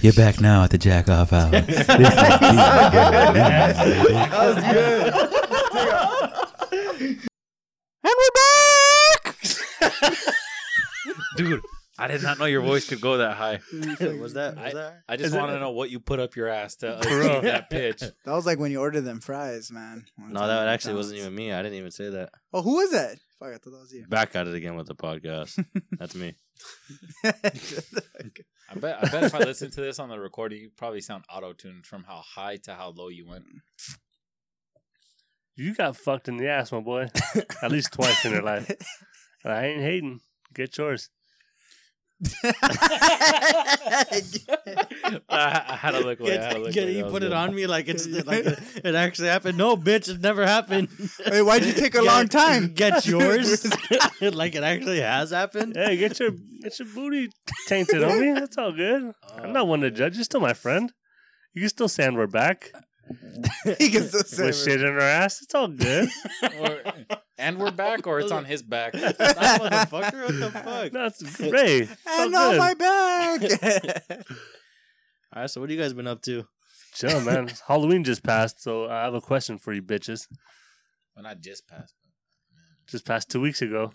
You're back now at the jack off hour. That was good. And we're back. Dude, I did not know your voice could go that high. was that? I- Was that? I just want to know what you put up your ass to For achieve that pitch. That was like when you ordered them fries, man. One No, that at actually wasn't even me. I didn't even say that. Oh, who was that? Fuck, I thought that was you. Back at it again with the podcast. That's me. I bet. I bet if I listen to this on the recording, you probably sound auto tuned from how high to how low you went. You got fucked in the ass, my boy. At least twice in your life. And I ain't hating. Get yours. I, I had to look away. I look Get, away. you put it good. on me like it's like it actually happened. No, bitch, it never happened. Wait, why'd you take a long time? Get yours like it actually has happened. Hey, get your get your booty tainted on me. That's all good. I'm not one to judge. You're still my friend. You can still sand we're back he can still say with shit in her ass. It's all good. Or- and we're back, or it's on his back. That motherfucker, what the fuck? That's great. It's And on good. my back. All right, so what have you guys been up to? Chill, man. Halloween just passed, so I have a question for you, bitches. Well, not just passed. Just passed two weeks ago.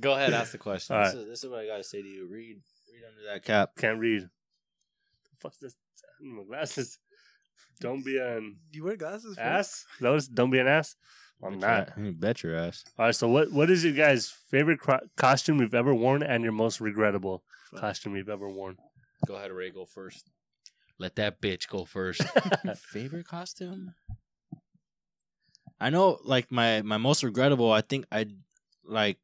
Go ahead, ask the question. All right. This, is, this is what I gotta say to you. Read, read under that cap. Can't read. The fuck's this? Mm, my glasses. Don't be an you wear glasses? for ass. Those don't be an ass. I'm not. You bet your ass. All right. So what? What is your guys' favorite cro- costume you've ever worn, and your most regrettable costume you've ever worn? Go ahead, Ray. Go first. Let that bitch go first. Favorite costume? I know, like my my most regrettable. I think I like.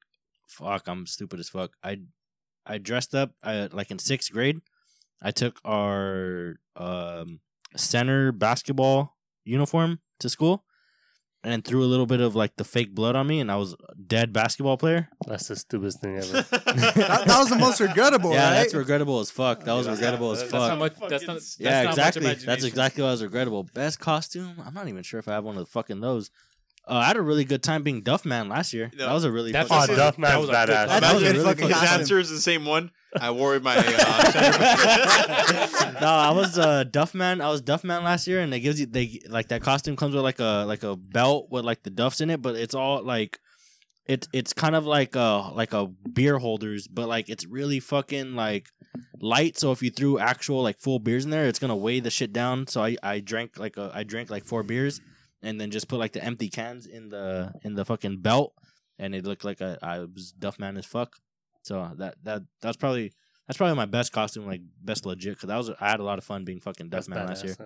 Fuck, I'm stupid as fuck. I I dressed up. I like in sixth grade. I took our um center basketball uniform to school, and threw a little bit of like the fake blood on me, and I was a dead basketball player. That's the stupidest thing ever. That, that was the most regrettable, yeah, right? that's regrettable as fuck. That was regrettable as That's fuck. not much. That's not. That's yeah, not exactly. Much That's exactly what I was regrettable. Best costume? I'm not even sure if I have one of the fucking those. Uh, I had a really good time being Duff Man last year. No. That was a really That's Oh, fucking- Duff that was a good- badass. That was a a really fucking His answer is the same one. I wore my. Uh, no, I was uh, Duff Man. I was Duff Man last year, and they gives you they like that costume comes with like a like a belt with like the Duffs in it, but it's all like it's it's kind of like a like a beer holders, but like it's really fucking like light. So if you threw actual like full beers in there, it's gonna weigh the shit down. So I I drank like a I drank like four beers, and then just put like the empty cans in the in the fucking belt, and it looked like a, I was Duff Man as fuck. So that that that's probably that's probably my best costume, like best legit, because I was I had a lot of fun being fucking Duff Man last year.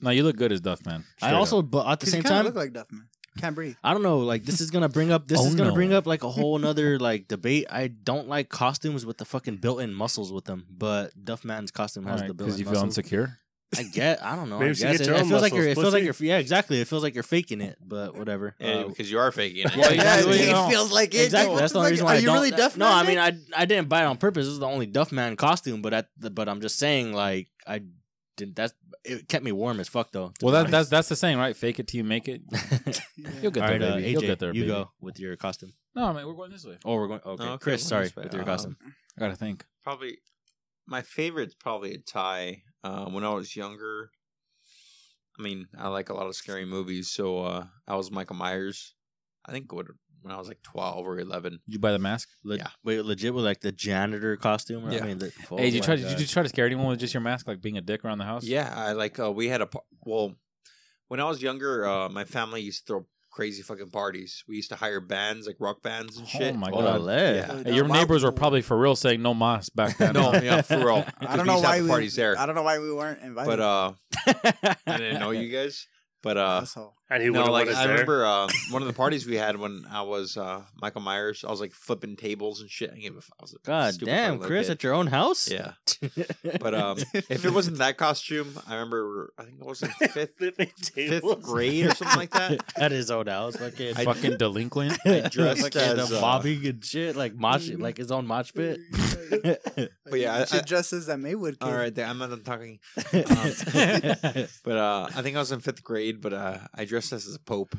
No, you look good as Duff Man. I also, up. but at the same you time, look like Duff, man. Can't breathe. I don't know. Like this is gonna bring up this Oh, is gonna no. bring up like a whole another like debate. I don't like costumes with the fucking built-in muscles with them, but Duff Man's costume has the because built-in Because you feel muscles. insecure. I get. I don't know. Maybe I guess get it, your it own feels like you're. It muscles, feels like you're. Yeah, exactly. It feels like you're faking it, but whatever. Yeah, Uh, because you are faking it. Yeah, yeah, it You know, feels like it. Exactly. What That's the the only fuck? reason why Are I you don't. really Duff No, Man, I mean I I didn't buy it on purpose. This is the only Duff Man costume, but at the, but I'm just saying like I didn't. That's it kept me warm as fuck though. Well, be that, that's that's the saying, right? Fake it till you make it. You'll get there, right, uh, baby. AJ, You'll get there, you baby. go with your costume. No, I mean we're going this way. Oh, we're going. Okay, Okay, Chris, sorry with your Um, costume. I gotta think. probably my favorite's probably a tie. Uh, when I was younger, I mean, I like a lot of scary movies, so uh, I was Michael Myers. I think when I was like twelve or eleven. Did you buy the mask? Le- yeah. Wait, legit with like the janitor costume. Or, Yeah. I mean, the, oh hey, did you my try? Did you try to scare anyone with just your mask, like being a dick around the house? Yeah, I like. Uh, we had a well, when I was younger, uh, my family used to throw crazy fucking parties. We used to hire bands, like rock bands and shit. Oh my Oh, god. le. Yeah. Hey, your Wow. neighbors were probably for real saying no mas back then. no, yeah, for real. I don't know used why the we parties there. I don't know why we weren't invited. But uh, I didn't know you guys. But uh, Asshole. And he no, would like have I there. remember uh, one of the parties we had when I was uh, Michael Myers. I was like flipping tables and shit. I, gave a, I was a God damn, Chris, kid. at your own house. yeah. But um, if it wasn't that costume, I remember I think it was in fifth Flipping fifth grade or something like that. at his own house, fucking I- Fucking delinquent. I dressed like as, uh, mobbing and shit, like mosh, like his own mosh pit. But yeah, I, should I, dress as that Maywood kid. all right, I'm not done talking. Um, but uh, I think I was in fifth grade, but uh, I dressed as a pope.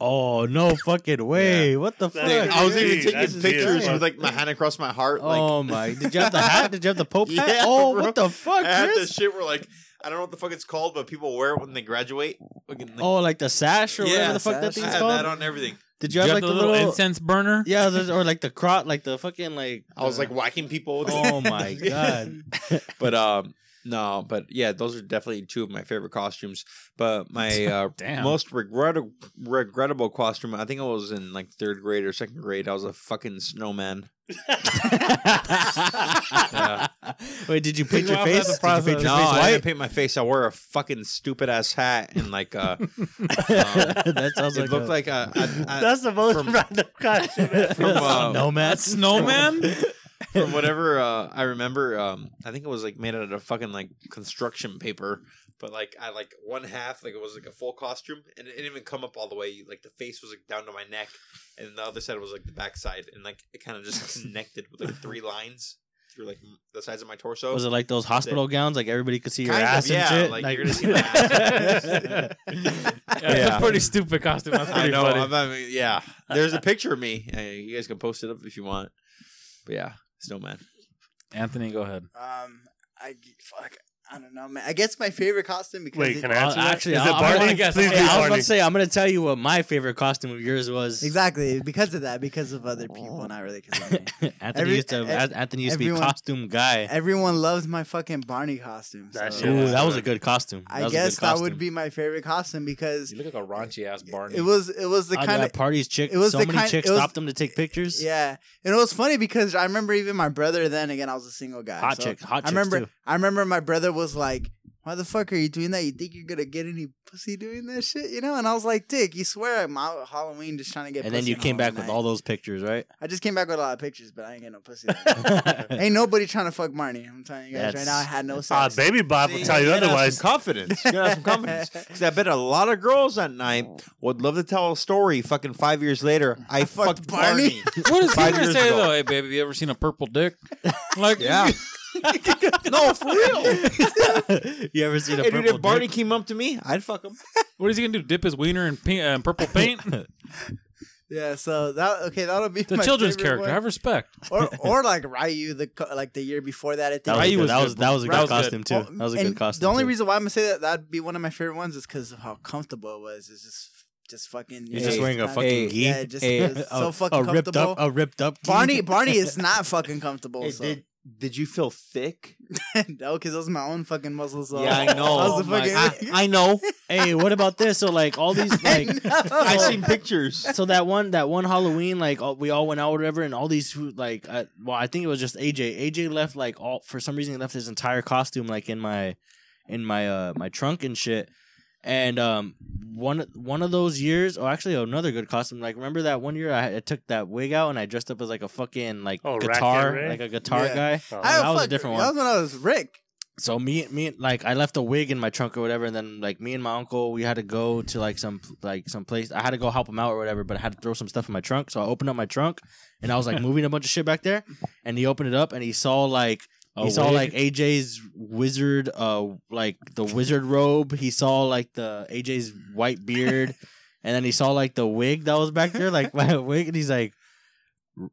Oh no fucking way! What the fuck? Dude, I was even taking that's pictures beautiful. with like my hand across my heart. Like oh my! Did you have the hat? Did you have the Pope hat? Yeah, oh, bro. what the fuck, I had Chris? this shit where like I don't know what the fuck it's called, but people wear it when they graduate. Fucking, like, Oh, like the sash or Yeah, whatever the fuck that sash. I thing's had called. that on everything. Did you You have have like the the little, little? incense burner. Yeah, or like the crot, like the fucking like. I was like whacking people. Oh my god! but um no but yeah those are definitely two of my favorite costumes but my uh most regret- regrettable costume i think i was in like third grade or second grade i was a fucking snowman Wait, did you paint You your have to face? Did you paint your no face i didn't paint my face i wore a fucking stupid ass hat and like uh that sounds it like looked a, like a, a, a That's the most from- random costume. ever. from uh, nomad. Snowman. From whatever uh, I remember, um, I think it was like made out of fucking like construction paper. But like I like one half like it was like a full costume, and it didn't even come up all the way. Like the face was like down to my neck, and the other side was like the back side, and like it kind of just connected with like three lines through like the sides of my torso. Was it like those hospital gowns? Like everybody could see your Kind of, ass yeah, and shit. like, you're gonna see my ass. Yeah, It's a pretty stupid costume. That's I know. funny. I'm, I mean, yeah, there's a picture of me. Uh, you guys can post it up if you want. But yeah, snowman. Anthony, go ahead. Um, I fuck. I don't know, man. I guess my favorite costume because Wait, it- can I answer I'll- that? actually, Is I'll- it I Barney? wanna guess. Please Hey, be Hey, I was about to say I'm gonna tell you what my favorite costume of yours was. exactly because of that, because of other people, not really because of me. Anthony Every- used to ev- Anthony used to be costume guy. Everyone loves my fucking Barney costume. That so shit Ooh, was that was a good. good costume. I That was a good guess that would be my favorite costume because You look like a raunchy ass Barney. it was it was the Oh, kind of parties chick. it was so the many kind- chicks it was- stopped him to take pictures. yeah, and it was funny because I remember even my brother. Then again, I was a single guy. hot so chick, hot I remember. I remember my brother was like, "Why the fuck are you doing that? You think you're gonna get any pussy doing that shit?" You know? And I was like, "Dick, you swear I'm out Halloween just trying to get." And then you came back Halloween with all those pictures, right? I just came back with a lot of pictures, but I ain't getting no pussy. ain't nobody trying to fuck Marnie. I'm telling you guys right now, I had no Ah, sex. baby Bob will tell you gotta have otherwise. Some confidence. You gotta have some confidence. Because I bet a lot of girls that night would love to tell a story. Fucking five years later, I, fucked fucked Barney. Barney. What is he Five gonna years say ago. though? Hey, baby, you ever seen a purple dick? Like, yeah. no, for real. you ever seen a Hey, dude, if Barney dick? came up to me, I'd fuck him. What is he gonna do? Dip his wiener in, pink, uh, purple paint? yeah, so that okay, that'll be The my children's character. one. Have respect. or or like Ryu, the like the year before that. I think That was, Ryu was that was that was a That good was good. costume too. That was a and good costume. The only too. reason why I'm gonna say that that'd be one of my favorite ones is because of how comfortable it was. It's just just fucking. He's yeah, just wearing a kinda- fucking gi. Yeah, just Hey, so a, fucking a ripped comfortable. up, a ripped up. gi. Barney Barney is not fucking comfortable. Hey, so. did, did you feel thick? no, because those are my own fucking muscles. So. yeah, I know. That was the Oh fucking- I, I know. hey, what about this? So like all these like. I've seen pictures. So that one, that one Halloween, like all, we all went out, or whatever, and all these like, uh, well, I think it was just AJ. AJ left like all for some reason he left his entire costume like in my, in my uh my trunk and shit. And um, one one of those years, or actually another good costume. Like remember that one year I, I took that wig out and I dressed up as like a fucking like Oh, guitar, like a guitar Yeah. guy. Oh. I that was a different one. That was when I was Rick. So me, me, like I left a wig in my trunk or whatever, and then like me and my uncle, we had to go to like some like some place. I had to go help him out or whatever, but I had to throw some stuff in my trunk. So I opened up my trunk, and I was like moving a bunch of shit back there, and he opened it up, and he saw like A he saw wig? like AJ's wizard, uh, like the wizard robe. He saw like the AJ's white beard, and then he saw like the wig that was back there, like my wig, and he's like,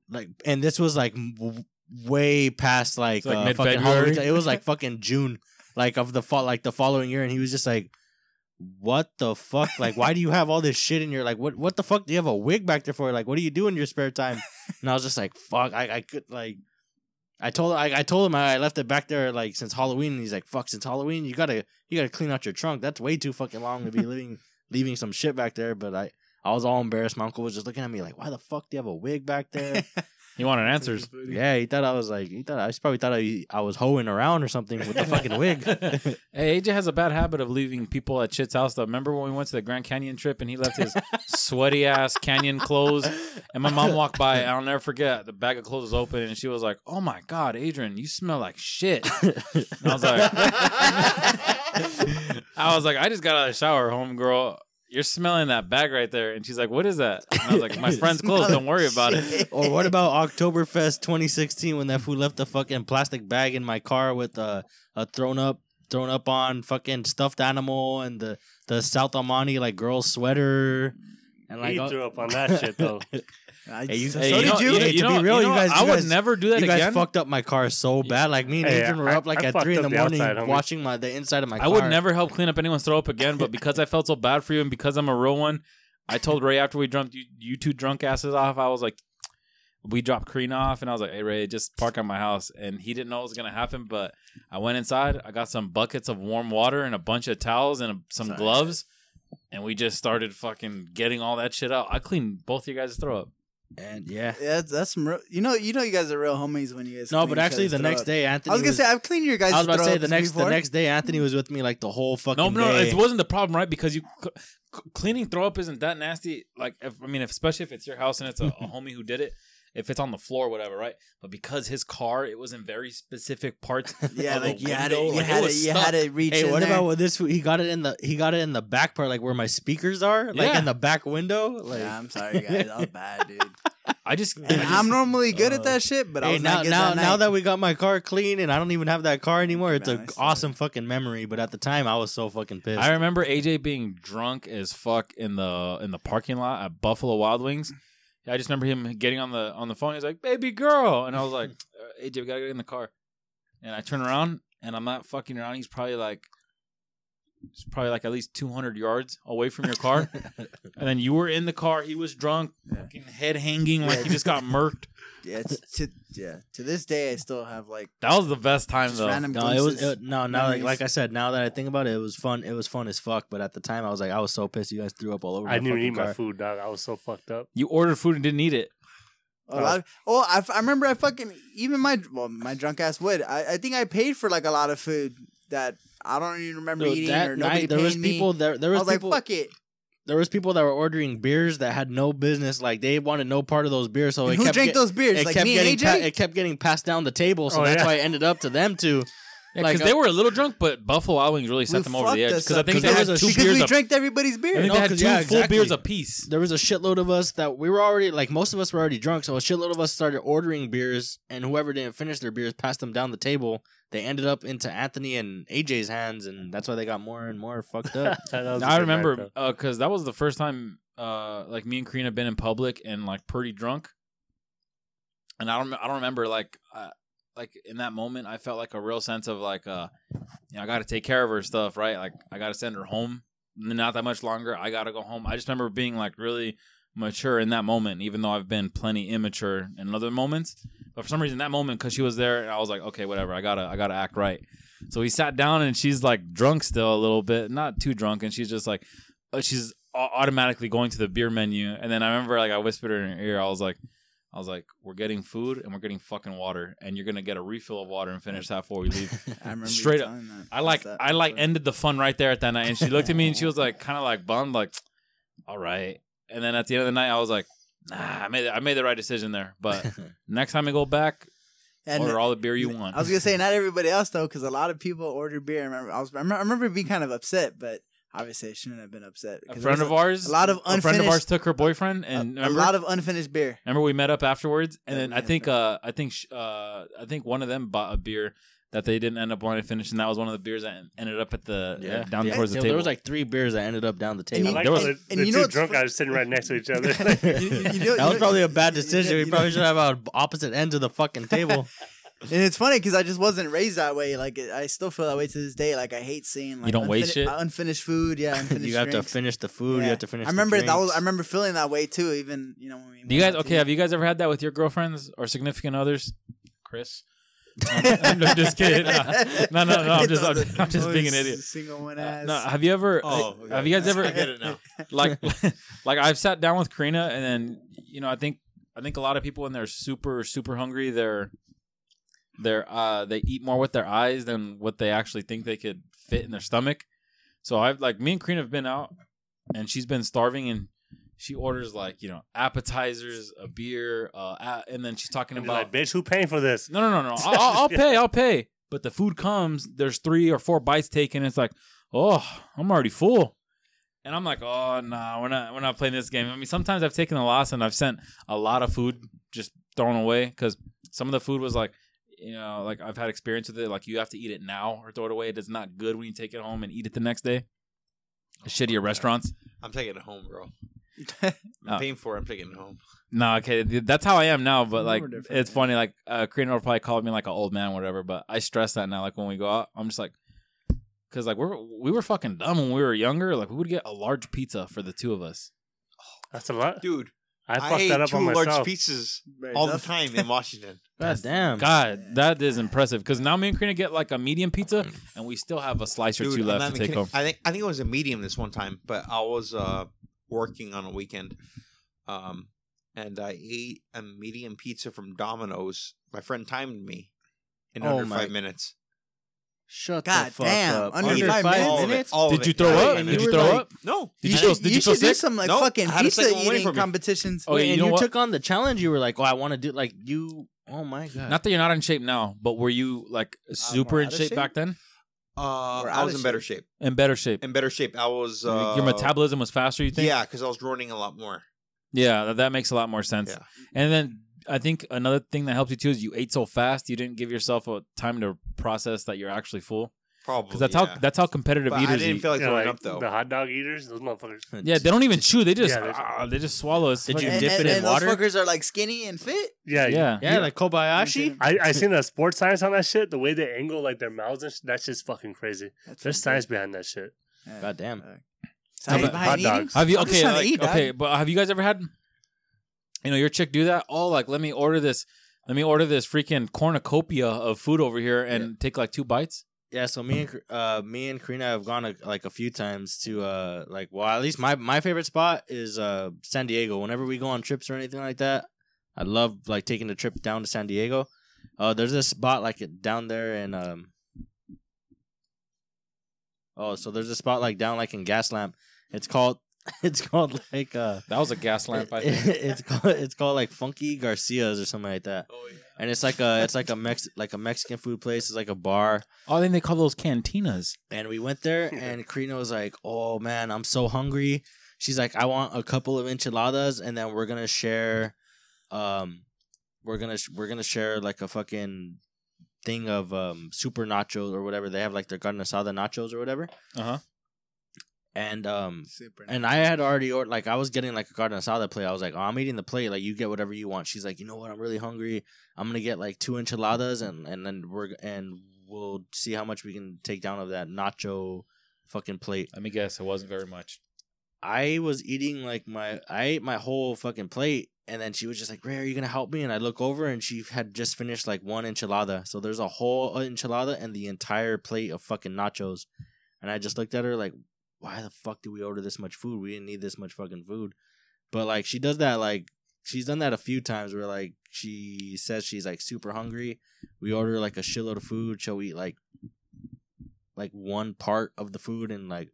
like, and this was like w- way past like, like uh, fucking Halloween. It was like fucking June, like of the fall, like the following year, and he was just like. What the fuck? Like, why do you have all this shit in your like? What what the fuck do you have a wig back there for? Like, what do you do in your spare time? And I was just like, fuck, I, I could like, I told I, I told him I left it back there like since Halloween, and he's like, "Fuck, since Halloween, you gotta you gotta clean out your trunk. That's way too fucking long to be leaving leaving some shit back there." But I I was all embarrassed. My uncle was just looking at me like, "Why the fuck do you have a wig back there?" You wanted answers. yeah, he thought I was like, he thought I probably thought I I was hoeing around or something with the fucking wig. Hey, AJ has a bad habit of leaving people at shit's house. Though, remember when we went to the Grand Canyon trip and he left his sweaty ass canyon clothes, and my mom walked by. And I'll never forget. The bag of clothes was open, and she was like, "Oh my god, Adrian, you smell like shit." And I was like, I was like, I just got out of the shower, homegirl. You're smelling that bag right there, and she's like, "What is that?" And I was like, "My friend's clothes. Don't worry about it." or what about Oktoberfest 2016 when that fool left a fucking plastic bag in my car with a, a thrown up thrown up on fucking stuffed animal and the the South Amani like girl sweater And like, he threw up on that shit though. I, Hey, you- so, hey, so you did know- you? you Hey, to be real, you guys- I would guys- never do that you guys again. fucked up my car so bad. Like me and Hey, Adrian were I- up like I at fucked three in the the morning outside, homie. washing my the inside of my I car. would never help clean up anyone's throw up again, but because I felt so bad for you and because I'm a real one, I told Ray after we jumped you, you two drunk asses off, I was like, we dropped Karina off, and I was like, hey, Ray, just park at my house. And he didn't know it was going to happen, but I went inside. I got some buckets of warm water and a bunch of towels and a, some Sorry. gloves, and we just started fucking getting all that shit out. I cleaned both your guys' throw up. And yeah. Yeah, that's, that's some real. You know, you know, you guys are real homies when you guys. No, clean but actually, the throat. next day, Anthony. I was gonna say I've cleaned your guys. I was about to say the next before. the next day, Anthony was with me like the whole fucking No, no, day. it wasn't the problem, right? Because you c- c- cleaning throw up isn't that nasty. Like, if, I mean, if, especially if it's your house and it's a, a homie who did it, if it's on the floor, whatever, right? But because his car, it was in very specific parts. Yeah, of like you had it. You like, it had it. You had to reach. Hey, in what there. about with this? He got it in the he got it in the back part, like where my speakers are, like Yeah. in the back window. Like, Yeah, I'm sorry, guys. That was bad, dude. I just, I And just- I'm normally good at uh, that shit, but I was now not good now that now night. that we got my car clean and I don't even have that car anymore, it's an I still- awesome fucking memory. But at the time, I was so fucking pissed. I remember AJ being drunk as fuck in the in the parking lot at Buffalo Wild Wings. I just remember him getting on the on the phone. He's like, "Baby girl," and I was like, uh, "AJ, we gotta get in the car." And I turn around, and I'm not fucking around. He's probably like, he's probably like at least 200 yards away from your car. and then you were in the car. He was drunk, Yeah. fucking head hanging like he just got murked. yeah, it's, to yeah, to this day, I still have like That was the best time just though. random no, it was glimpses. it, no, now like, memories. like I said, now that I think about it, it was fun. It was fun as fuck. But at the time, I was like, I was so pissed. You guys threw up all over. I my didn't even fucking eat my food, dog. I was so fucked up. You ordered food and didn't eat it. A lot of, oh, I, f- I remember I fucking even my well my drunk ass would. I, I think I paid for like a lot of food that I don't even remember Dude, eating that or nobody night, there was paying me. people there. There I was, was people. like, fuck it. there was people that were ordering beers that had no business. Like they wanted no part of those beers. So And it who kept drank get- those beers? It Like kept me getting and pa- AJ. it kept getting passed down the table. So Oh, that's yeah. why it ended up to them too. Yeah, Like, because uh, they were a little drunk, but Buffalo Wild Wings really set them over the edge. Because I think they there had was a- two because beers. we a- drank everybody's beer. I think No, they had 'cause two yeah, full exactly. beers apiece. there was a shitload of us that we were already like most of us were already drunk, so a shitload of us started ordering beers, and whoever didn't finish their beers passed them down the table. They ended up into Anthony and AJ's hands, and that's why they got more and more fucked up. That was a I good remember night, though. because that was the first time uh, like me and Karina been in public and like pretty drunk, and I don't I don't remember like uh, like in that moment I felt like a real sense of like uh you know I got to take care of her stuff right? Like I got to send her home. Not that much longer. I got to go home. I just remember being like really mature in that moment even though I've been plenty immature in other moments. But for some reason that moment because she was there I was like okay whatever. I gotta I gotta act right. So we sat down and she's like drunk still a little bit. Not too drunk and she's just like uh, she's automatically going to the beer menu. And then I remember like I whispered in her ear I was like I was like, "We're getting food and we're getting fucking water, and you're gonna get a refill of water and finish that before we leave." I remember Straight up. that. I like, that? I like ended the fun right there at that night, and she looked at me and she was like, kind of like bummed, like, "All right." And then at the end of the night, I was like, "Nah, I made, I made the right decision there." But next time I go back, And order all the beer you want. I was gonna say not everybody else though, because a lot of people order beer. I remember I was I remember being kind of upset, but obviously I shouldn't have been upset. a 'cause friend of was ours, a lot of unfinished, a friend of ours took her boyfriend, and a remember, lot of unfinished beer. remember we met up afterwards, and Yeah, then I think, uh, I think, uh, I think one of them bought a beer that they didn't end up wanting to finish, and that was one of the beers that ended up at the Yeah. down Yeah. towards the Yeah, table. there was like three beers that ended up down the table. I you- like there how was- the, and the you two know drunk guys sitting right next to each other. You- you- you know- that was probably a bad you- you- decision. you we probably should have on opposite ends of the fucking table. And it's funny because I just wasn't raised that way. Like I still feel that way to this day. Like I hate seeing like don't waste shit? uh, unfinished food. Yeah, unfinished you have to finish the food. Yeah. You have to finish. I remember the that was. I remember feeling that way too. Even you know when we. Do you guys okay? Have you guys ever had that with your girlfriends or significant others? Chris, I'm, I'm just kidding. No, no, no, no, I'm just, I'm, I'm just being an idiot. Single one Uh, ass. no, have you ever? Oh, have you guys ever? I get it now. like like I've sat down with Karina and then you know I think I think a lot of people when they're super super hungry they're they're uh they eat more with their eyes than what they actually think they could fit in their stomach. So I've like me and Karina have been out and she's been starving and she orders like you know appetizers, a beer, uh, and then she's talking about like, bitch, who paying for this? no, no, no, no. I'll, I'll, I'll pay. I'll pay. But the food comes. There's three or four bites taken. It's like, oh, I'm already full. And I'm like, oh, nah, we're not. We're not playing this game. I mean, sometimes I've taken a loss and I've sent a lot of food just thrown away because some of the food was like, you know, like I've had experience with it. Like you have to eat it now or throw it away. It's not good when you take it home and eat it the next day. Shittier restaurants. I'm taking it home, bro. I'm Oh. paying for it. I'm taking it home. No, okay, that's how I am now. But like, it's man. funny. Like, uh, Karina will probably call me like an old man, or whatever. But I stress that now. Like when we go out, I'm just like, because like we're we were fucking dumb when we were younger. Like we would get a large pizza for the two of us. That's a lot. Dude, I I, fucked ate that up two on large myself. pizzas Right, all the time in Washington. God damn. God, that is impressive. Because now me and Karina get like a medium pizza, and we still have a slice or Dude, two I'm left not to take kidding. home. I think I think it was a medium this one time, but I was uh working on a weekend, um, and I ate a medium pizza from Domino's. My friend timed me in Oh under my- five minutes. Shut God the fuck damn, up. under Under five five minutes? All of it, all Did it. you throw Yeah, up? and Did it you was throw like- up? No. Did you, you feel? should, Did you you feel should do sick? some like Nope, fucking had to pizza take one away eating from you. competitions. Oh, Wait, you and know you what? took on the challenge. You were like, "Oh, I want to do like you." Oh my god! Not that you're not in shape now, but were you like super in out of shape, shape? back then? Uh, We're I was of in better shape. In better shape. In better shape. I was. Uh, Your metabolism was faster. You think? Yeah, because I was running a lot more. Yeah, that, that makes a lot more sense. Yeah. And then I think another thing that helped you too is you ate so fast, you didn't give yourself a time to process that you're actually full. Probably. Because that's yeah. how that's how competitive But I eaters didn't eat. feel like Yeah, throwing like up though. the hot dog eaters, those motherfuckers. yeah, they don't even chew. They just Yeah, they- ah, they just swallow. It's Did you fucking- dip and, it in and water? Those fuckers are like skinny and fit. Yeah, Yeah. yeah, like Kobayashi. I I seen the sports science on that shit. The way they angle like their mouths and shit, that's just fucking crazy. That's There's some science behind that shit. bull- God damn. Uh, Science about behind hot eating? dogs? Have you I'm just okay? to like, eat, dog. okay, but have you guys ever had? You know, your chick do that. Oh, like let me order this. Let me order this freaking cornucopia of food over here and take like two bites. Yeah, so me and uh me and Karina have gone a, like a few times to uh like well at least my my favorite spot is uh San Diego. Whenever we go on trips or anything like that, I love like taking a trip down to San Diego. Uh, there's this spot like down there in um. Oh, so there's a spot like down like in Gaslamp. It's called it's called like uh. That was a gas lamp. I think. it's called it's called like Funky Garcia's or something like that. Oh yeah. And it's like a it's like a Mex like a Mexican food place. It's like a bar. Oh, I think they call those cantinas. And we went there, and Karina was like, "Oh man, I'm so hungry." She's like, "I want a couple of enchiladas, and then we're gonna share, um, we're gonna we're gonna share like a fucking thing of um super nachos or whatever they have, like their carne asada nachos or whatever." Uh huh. And um, Super. and I had already ordered, like, I was getting like a carne asada plate. I was like, oh, I'm eating the plate. Like, you get whatever you want. She's like, you know what? I'm really hungry. I'm gonna get like two enchiladas, and and then we're and we'll see how much we can take down of that nacho fucking plate. Let me guess. It wasn't very much. I was eating like my, I ate my whole fucking plate, and then she was just like, Ray, are you gonna help me? And I look over, and she had just finished like one enchilada. So there's a whole enchilada and the entire plate of fucking nachos. And I just looked at her like, why the fuck did we order this much food? We didn't need this much fucking food. But like she does that like she's done that a few times where like she says she's like super hungry. We order like a shitload of food. She'll eat like like one part of the food and like,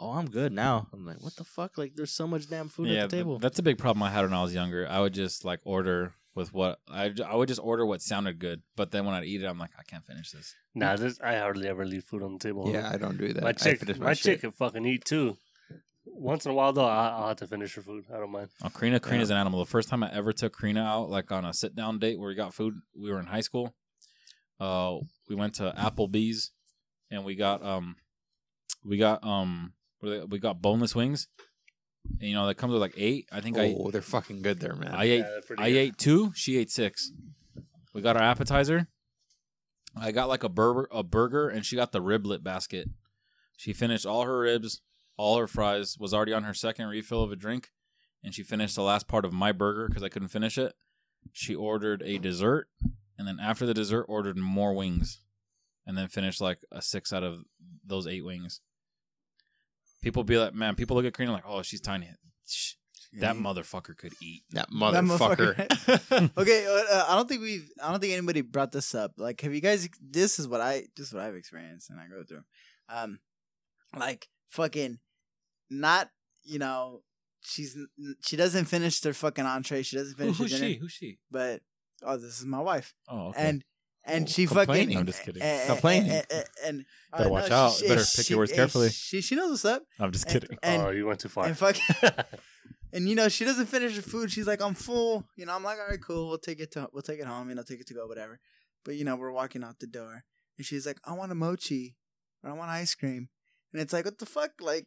oh I'm good now. I'm like, what the fuck? Like there's so much damn food yeah, at the table. that's a big problem I had when I was younger. I would just like order with what I, I would just order what sounded good, but then when I'd eat it, I'm like, I can't finish this. Nah, this I hardly ever leave food on the table. Yeah, I don't do that. my I chick, finish my, chick can fucking eat too. Once in a while though, I, I'll have to finish her food. I don't mind. Oh, Karina, Karina's an animal. The first time I ever took Karina out, like on a sit down date where we got food, we were in high school. Uh, we went to Applebee's, and we got um, we got um, what are they- we got boneless wings. And, you know that comes with like eight. I think I Oh, they're fucking good there, man. I ate they're pretty I good. ate two. She ate six. We got our appetizer. I got like a burger, a burger, and she got the riblet basket. She finished all her ribs, all her fries. Was already on her second refill of a drink, and she finished the last part of my burger because I couldn't finish it. She ordered a dessert, and then after the dessert, ordered more wings, and then finished like a six out of those eight wings. People be like, man, people look at Karina like, oh, she's tiny. Shh, That motherfucker could eat. that That motherfucker. motherfucker. okay, uh, I don't think we've. I don't think anybody brought this up. Like, have you guys? This is what I. This is what I've experienced, and I go through. Um, like fucking, not you know. She's she doesn't finish their fucking entree. She doesn't Who, finish who's dinner. she? Who's she? But oh, this is my wife, Oh, okay. and and she complaining. fucking. I'm just kidding. And, Complaining. And, and, and- Better uh, watch no, out. she- Better she- pick your words carefully. She she knows what's up. I'm just and- kidding. And, oh, you went too far. and fucking and you know she doesn't finish her food. She's like, I'm full. You know, I'm like, all right, cool. We'll take it to we'll take it home. You know, take it to go, whatever. But you know, we're walking out the door, and she's like, I want a mochi, or I want ice cream, and it's like, what the fuck? Like,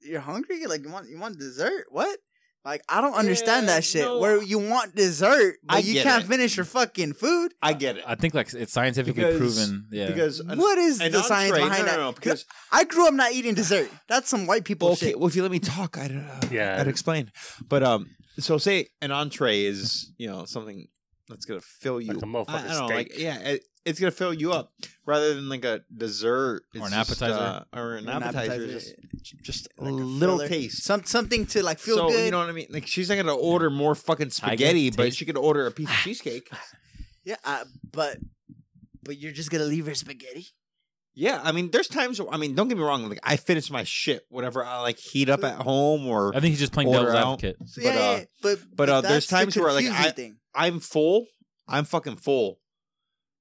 you're hungry? Like, you want you want dessert? What? Like I don't understand Yeah, that shit. no. Where you want dessert, but I you can't it. finish your fucking food. I get it. I think like it's scientifically Because- proven. Yeah. Because an- what is an the science entree- behind no, that? no, no, because I grew up not eating dessert. That's some white people okay, shit. well, if you let me talk, I'd uh, Yeah. I'd explain. But um, so say an entree is you know something that's gonna fill you. Like a motherfucking I, I don't know, like steak. yeah, it, it's gonna fill you up rather than like a dessert Or it's an just, appetizer. uh, or an, an appetizer. appetizer. Just, just a Like a little filler. taste. Some something to like feel so good. you know what I mean? Like she's not gonna order more fucking spaghetti, but taste. she could order a piece of cheesecake. yeah, uh, but but you're just gonna leave her spaghetti. Yeah, I mean, there's times. I mean, don't get me wrong. Like I finish my shit, whatever I like heat up at home, or I think he's just playing devil's advocate. So, But, yeah, uh, yeah, but but, uh, there's that's the times where, like, I- thing. I'm full. I'm fucking full.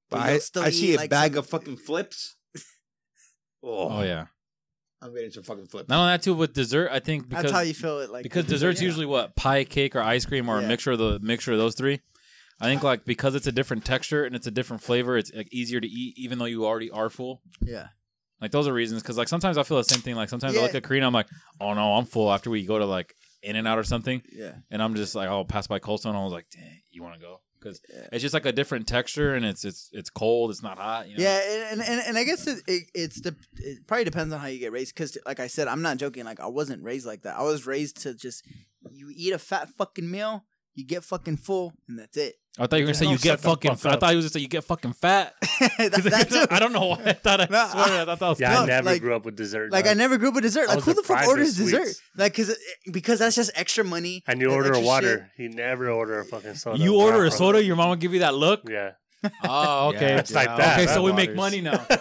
But But I, still I see eat, a like, bag some- of fucking flips. Oh, Oh yeah. I'm getting some fucking flips. Not only that too with dessert. I think because That's how you feel it. Like because dessert's yeah. usually what pie, cake, or ice cream, or Yeah. a mixture of the mixture of those three. I think like because it's a different texture and it's a different flavor, it's like easier to eat even though you already are full. yeah. Like those are reasons because like sometimes I feel the same thing. Like sometimes I Yeah. look at Karina, I'm like, oh no, I'm full. After we go to like In and Out or something, Yeah. and I'm just like, I'll pass by Cold Stone. I was like, dang, you want to go? Because Yeah. it's just like a different texture and it's it's it's cold. It's not hot. You know? Yeah, and, and and I guess it, it it's the it probably depends on how you get raised. Because like I said, I'm not joking. Like I wasn't raised like that. I was raised to just you eat a fat fucking meal, you get fucking full, and that's it. I thought you were gonna say you get fucking. fuck I thought you was gonna say you get fucking fat. that, that too. I don't know why I thought. I No, swear, I, thought that was. Yeah, No, I never like- grew up with dessert. Like I never grew up with dessert. Like who the fuck deprived of orders dessert? Like because because that's just extra money. And you that's order a extra water. He never order a fucking soda. You Wow. order a soda, your mom will give you that look. Yeah. Oh, okay. Yeah, It's like that. okay, That so we make money now.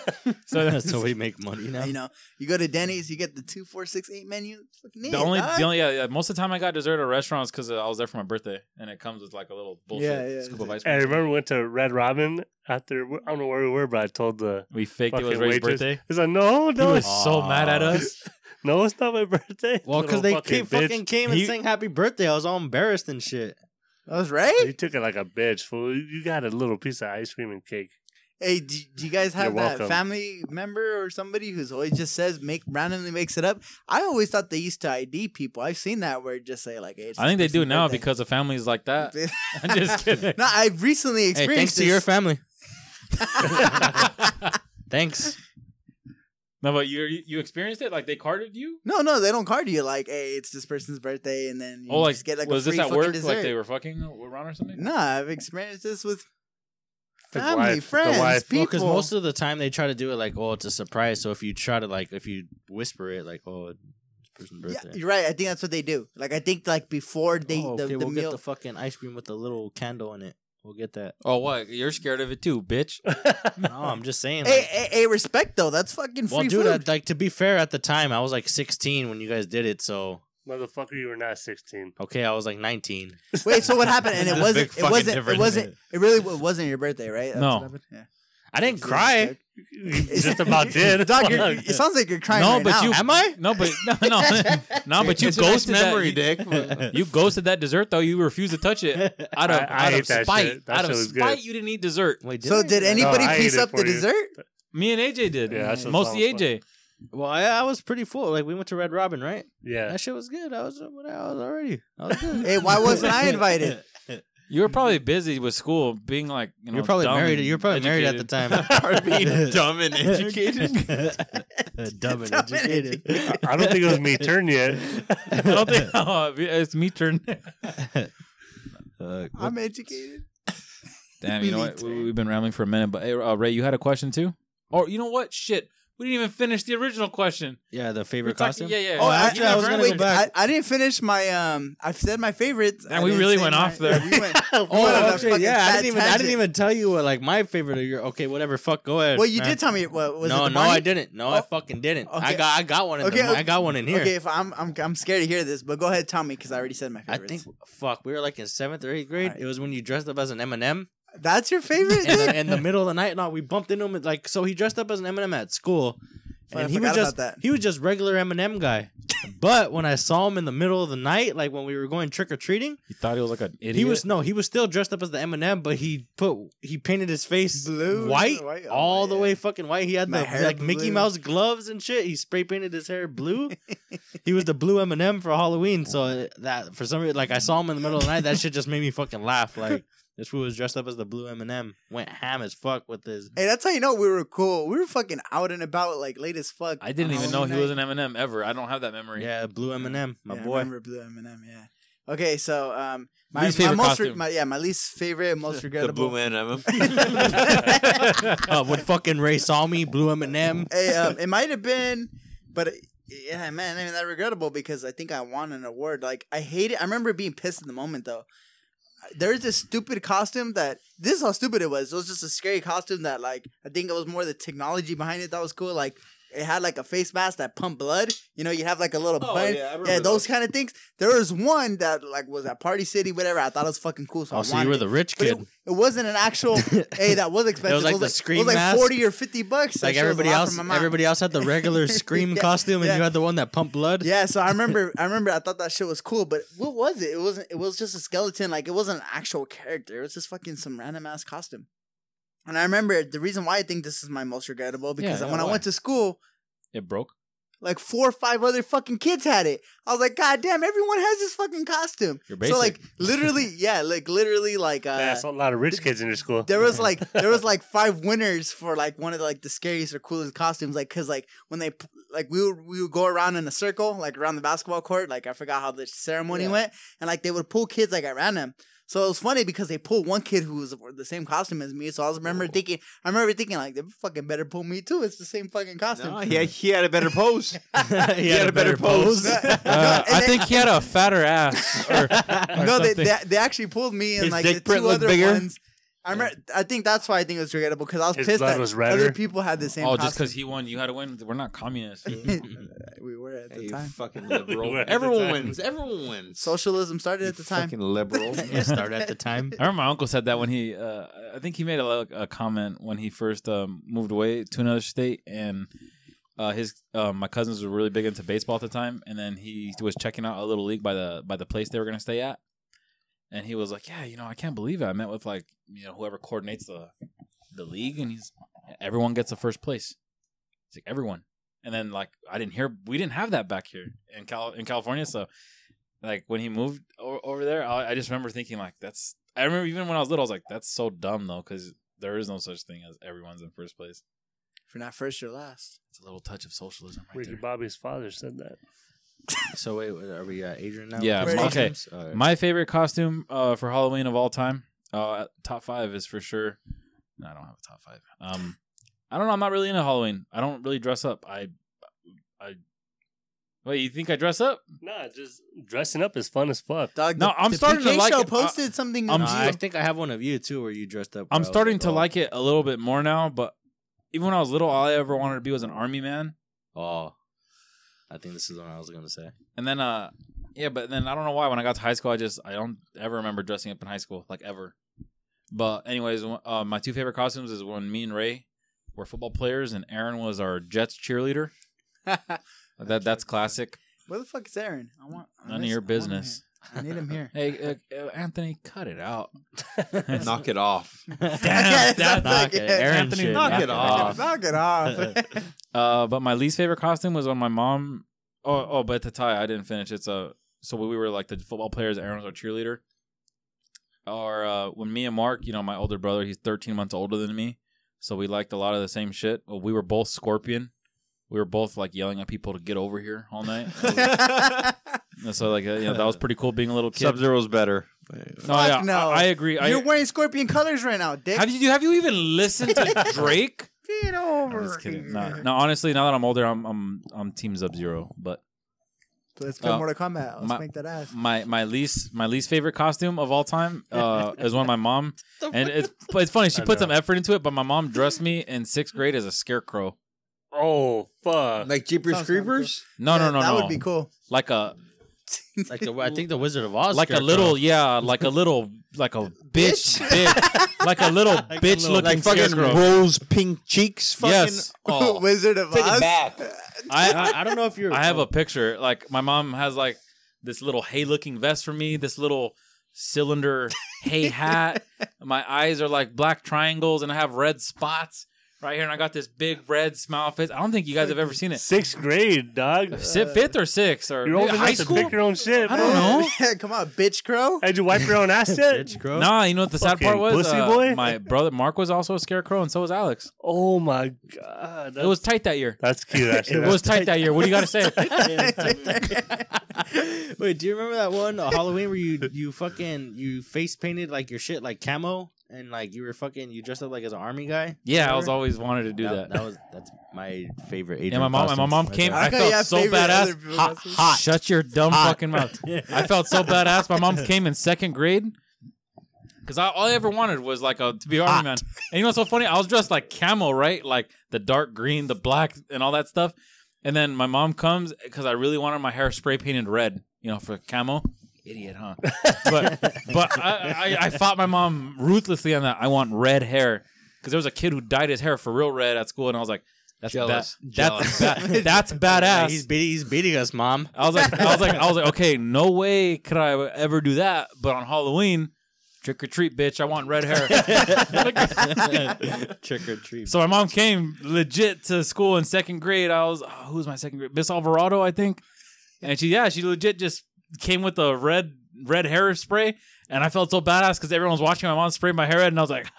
So that's so we make money now. You know, you go to Denny's, you get the two, four, six, eight menu. It's fucking the only, dog. the only, yeah, yeah. Most of the time, I got dessert at restaurants because I was there for my birthday, and it comes with like a little bullshit Yeah, yeah, scoop of ice cream. I remember we went to Red Robin after I don't know where we were, but I told the We faked it was fucking Ray's waitress. birthday. He's like, no, He no, was it's- so mad at us. no, it's not my birthday. Well, because Little they came, fucking came and He- sang happy birthday. I was all embarrassed and shit. That was right. You took it like a bitch, fool. You got a little piece of ice cream and cake. Hey, do, do you guys have You're that welcome. family member or somebody who's always just says make randomly makes it up? I always thought they used to ID people. I've seen that where it just say like, hey, it's I think they do now birthday. because of families like that. I'm just kidding. no, I've recently Hey, experienced thanks to this. your family. Thanks. No, but you you experienced it? Like they carded you? no, no, they don't card you like, hey, it's this person's birthday, and then you Oh, like, just get like was a this free at work? dessert. Like they were fucking around or something? No, I've experienced this with The family, wife- the friends, wife. people. Because most of the time they try to do it like, oh, it's a surprise. So if you try to like, if you whisper it like, oh, it's this person's yeah, birthday. you're right. I think that's what they do. Like I think like before they oh, the, okay, the we'll meal. get the fucking ice cream with the little candle in it. We'll get that. Oh, what? You're scared of it too, bitch. No, I'm just saying. hey, Like, hey, hey, respect though. That's fucking free well, dude, food. I, like to be fair, at the time I was like 16 when you guys did it. So Motherfucker, you were not 16. okay, I was like 19. Wait, so what happened? And it wasn't. It wasn't. It wasn't. It really wa- wasn't your birthday, right? That's No. what? Yeah. I didn't It's cry. You just about did. Dog, you're, it sounds like you're crying. No, right but now. you- Am I? No, but no, no, no. But you It's a nice ghosted memory, that. Dick. You ghosted that dessert though. You refused to touch it out of I- I out of that spite. That Out of shit was good. spite, you didn't eat dessert. Wait, So I? did anybody No, piece up the you. dessert? Me and AJ did. Yeah, that's mostly what's AJ. Well, I, I was pretty full. Like we went to Red Robin, right? Yeah. That shit was good. I was, I was already. I was good. Hey, why wasn't I invited? You were probably busy with school, being like you know. You're probably dumb married. and You're probably married at the educated. time. Or being dumb and educated. Dumb and Dumb and educated. I don't think it was me turn yet. I don't think oh, it's me turn. Uh, I'm educated. Damn, you know what? We, we've been rambling for a minute, but hey, uh, Ray, you had a question too. Or you know what? Shit, we didn't even finish the original question. yeah, the We're favorite talking- costume. Yeah, yeah. Oh, Oh, I, actually, I was wait, gonna wait, go back. I, I didn't finish my um. I've said my favorites. And I we didn't really say went my- off there. we went, we went on Oh, a actually, fucking yeah. I fat didn't even. I tangent. didn't even tell you what like my favorite of your. Okay, whatever. Fuck. Go ahead. Well, you man. did tell me. What was no, it? The no, I didn't. No, I Oh. fucking didn't. I Okay. got. I got one in. Okay, the, okay. I got one in here. Okay, if I'm, I'm, I'm scared to hear this, but go ahead, tell me because I already said my favorite. I favorites. think. Fuck. We were like in seventh or eighth grade. Alright. It was when you dressed up as an M&M. That's your favorite. in dude? the, in the middle of the night. No, we bumped into him. Like, so he dressed up as an M&M at school, I and he was just that. he was just regular M&M guy. But when I saw him in the middle of the night, like when we were going trick or treating, he thought he was like an idiot. he was no, he was still dressed up as the M&M, but he put he painted his face Blue? white, White? Oh, all the way fucking white. He had My the hair like Mickey. Mouse gloves and shit. He spray painted his hair blue. he was the blue M&M for Halloween. So that for some reason, like I saw him in the middle of the night, that shit just made me fucking laugh. Like this fool was dressed up as the blue M&M, went ham as fuck with this. Hey, that's how you know we were cool. We were fucking out and about, like late as fuck. I didn't even know he Halloween was night. an M&M ever. I don't have that memory. Yeah, blue M&M, my Yeah, I boy. remember Blue M&M. Yeah. Okay, so um, my, Least my favorite most re- my, yeah, my least favorite, most regrettable. The regrettable. blue man M&M. uh, when fucking Ray saw me, blue M&M. hey, um, it might have been, but it- yeah, man, I mean that regrettable because I think I won an award. Like I hate it. I remember being pissed in the moment though. There's this stupid costume that this is how stupid it was. It was just a scary costume that like I think it was more the technology behind it that was cool. Like it had like a face mask that pumped blood. You know, you have like a little Oh, button. yeah, I remember yeah, those those. kind of things. There was one that like was at Party City, whatever. I thought it was fucking cool. So oh, I Oh, so you were it. the rich kid. it, it wasn't an actual. hey, that was expensive. like it the was Scream It was like mask? forty or fifty bucks. Like shit was a everybody else, for my mom. everybody else had the regular scream Yeah, costume, and yeah. you had the one that pumped blood. Yeah, so I remember, I remember, I thought that shit was cool, but what was it? It wasn't. It was just a skeleton. Like it wasn't an actual character. It was just fucking some random ass costume. And I remember the reason why I think this is my most regrettable because yeah, when I went to school, It broke. like four or five other fucking kids had it. I was like, God damn, everyone has this fucking costume. You're So like literally, yeah, like literally, like uh, That's a lot of rich kids in your school. there was like there was like five winners for like one of the, like the scariest or coolest costumes like because like when they like we would we would go around in a circle like around the basketball court like i forgot how the ceremony Yeah. went and like they would pull kids like at random so it was funny because they pulled one kid who was the same costume as me so i was remember thinking i remember thinking like they fucking better pull me too it's the same fucking costume No, he, had, he had a better pose. he, had a better pose. No, Uh, I they- think he had a fatter ass. Or, or no, they, something. they they actually pulled me and His like dick the two looked other bigger? ones. I remember. I think that's why I think it was forgettable because I was His pissed blood that was other people had the same. oh, costume. just because he won, you had to win. We're not communists. we were at Hey, the you time. fucking liberal. We're at the Everyone time. wins. Everyone wins. Socialism started at the time. Fucking liberal. yeah, started at the time. I remember my uncle said that when he, uh, I think he made a, a comment when he first um, moved away to another state, and uh, his uh, my cousins were really big into baseball at the time, and then he was checking out a little league by the by the place they were gonna stay at, and he was like, "Yeah, you know, I can't believe it. I met with like you know whoever coordinates the the league, and he's everyone gets the first place. It's like everyone." And then like I didn't hear we didn't have that back here in Cal in California, so like when he moved o- over there, I, I just remember thinking like that's. I remember even when I was little, I was like, that's so dumb though, because there is no such thing as everyone's in first place. If you're not first, you're last. It's a little touch of socialism right Ricky there. Bobby's father said that. So wait, are we uh, Adrian now? Yeah, Ready? okay. Costumes? My favorite costume uh, for Halloween of all time, uh, top five is for sure. No, I don't have a top five. Um, I don't know. I'm not really into Halloween. I don't really dress up. I, I. Wait, you think I dress up? Nah, just dressing up is fun as fuck. Dog, No, the, I'm the starting to like show it. posted something. I'm I think I have one of you too, where you dressed up. I'm where I was starting to like it a little bit more now. But even when I was little, all I ever wanted to be was an army man. Oh, I think this is what I was gonna say. And then, uh, yeah, but then I don't know why. When I got to high school, I just I don't ever remember dressing up in high school, like ever. But anyways, uh, my two favorite costumes is when me and Ray were football players, and Aaron was our Jets cheerleader. That that's classic. Where the fuck is Aaron? I want I None of your business. Him here. I need him here. Hey, uh, uh, Anthony, cut it out. Knock it off. Yeah, Damn, that's Knock like it. Aaron Anthony, shit. knock it off. Knock it off. Uh, but my least favorite costume was when my mom. Oh, oh, but the tie I didn't finish. It's a so we were like the football players. Aaron was our cheerleader. Or uh, when me and Mark, you know, my older brother, he's 13 months older than me, so we liked a lot of the same shit. Well, we were both Scorpion. We were both like yelling at people to get over here all night. And so like, uh, you know, that was pretty cool being a little kid. Sub Zero's better. no, Fuck yeah, no. I, I agree. I, You're wearing scorpion colors right now, Dick. have you have you even listened to Drake? Get over I'm just kidding. here. No, no, honestly, now that I'm older, I'm I'm I'm Team Sub Zero. But Let's play Uh, Mortal Kombat. Let's my- make that ass. my my least my least favorite costume of all time uh, is when my mom and it's it's funny she I put know. some effort into it, but my mom dressed me in sixth grade as a scarecrow. Oh fuck! Like Jeepers Sounds kinda Creepers? No, no, Yeah, no, that no. would be cool. Like a Like the I think the Wizard of Oz. like a scarecrow. little, yeah, like a little, like a bitch, bitch, like a little Like a bitch little- looking like fucking scarecrow. rose pink cheeks. Fucking, Yes. Oh. Wizard of Take it Oz. back. I, I, I don't know if you're. I have a picture. Like my mom has like this little hay looking vest for me, this little cylinder hay hat. My eyes are like black triangles and I have red spots right here and I got this big red smile face. I don't think you guys have ever seen it. Sixth grade, dog. Si- Fifth or sixth or You're old maybe enough high to school? pick your own shit. I don't know. Yeah, come on, bitch crow. Had you wipe your own ass yet? Bitch crow. Nah, you know what the sad Fucking part was? pussy Uh, boy? My brother Mark was also a scarecrow, and so was Alex. Oh my god, It was tight that year. that's cute. Actually, It was tight that year. What do you got to say? Wait, do you remember that one uh, Halloween where you you fucking you face painted like your shit like camo and like you were fucking you dressed up like as an army guy? Yeah, I was always wanted to do that. That was that's my favorite. Adrian Yeah, my mom- my mom right came- there. I felt yeah, so favorite badass. Hot, hot. Shut your dumb Hot. fucking mouth. I felt so badass. My mom came in second grade because all I ever wanted was like a to be army Hot. man. And you know what's so funny? I was dressed like camo, right? Like the dark green, the black, and all that stuff. And then my mom comes because I really wanted my hair spray painted red, you know, for camo. Idiot, huh? but but I, I, I fought my mom ruthlessly on that. I want red hair because there was a kid who dyed his hair for real red at school, and I was like, that's Jealous. Ba- Jealous. that's ba- that's badass. he's beating he's beating us, mom. I was like, I was like, I was like, okay, no way could I ever do that. But on Halloween, trick or treat, bitch, I want red hair. Trick or treat. so my mom came legit to school in second grade. I was, oh, who was my second grade? Miss Alvarado, I think. And she, yeah, she legit just came with a red red hair spray. And I felt so badass because everyone was watching my mom spray my hair red, and I was like,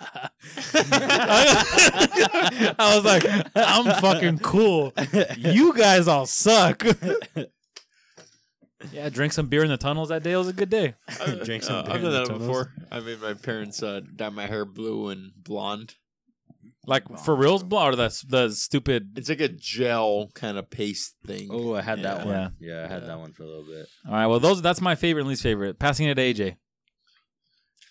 I was like, I'm fucking cool. You guys all suck. yeah, drink some beer in the tunnels that day. It was a good day. Drink some Uh, beer I've in done the that tunnels. before. I made my parents uh, dye my hair blue and blonde. Like for reals, blonde or that's the stupid. It's like a gel kind of paste thing. Oh, I had that Yeah. one. Yeah. Yeah, I had Yeah. that one for a little bit. All right, well, those that's my favorite and least favorite. Passing it to AJ.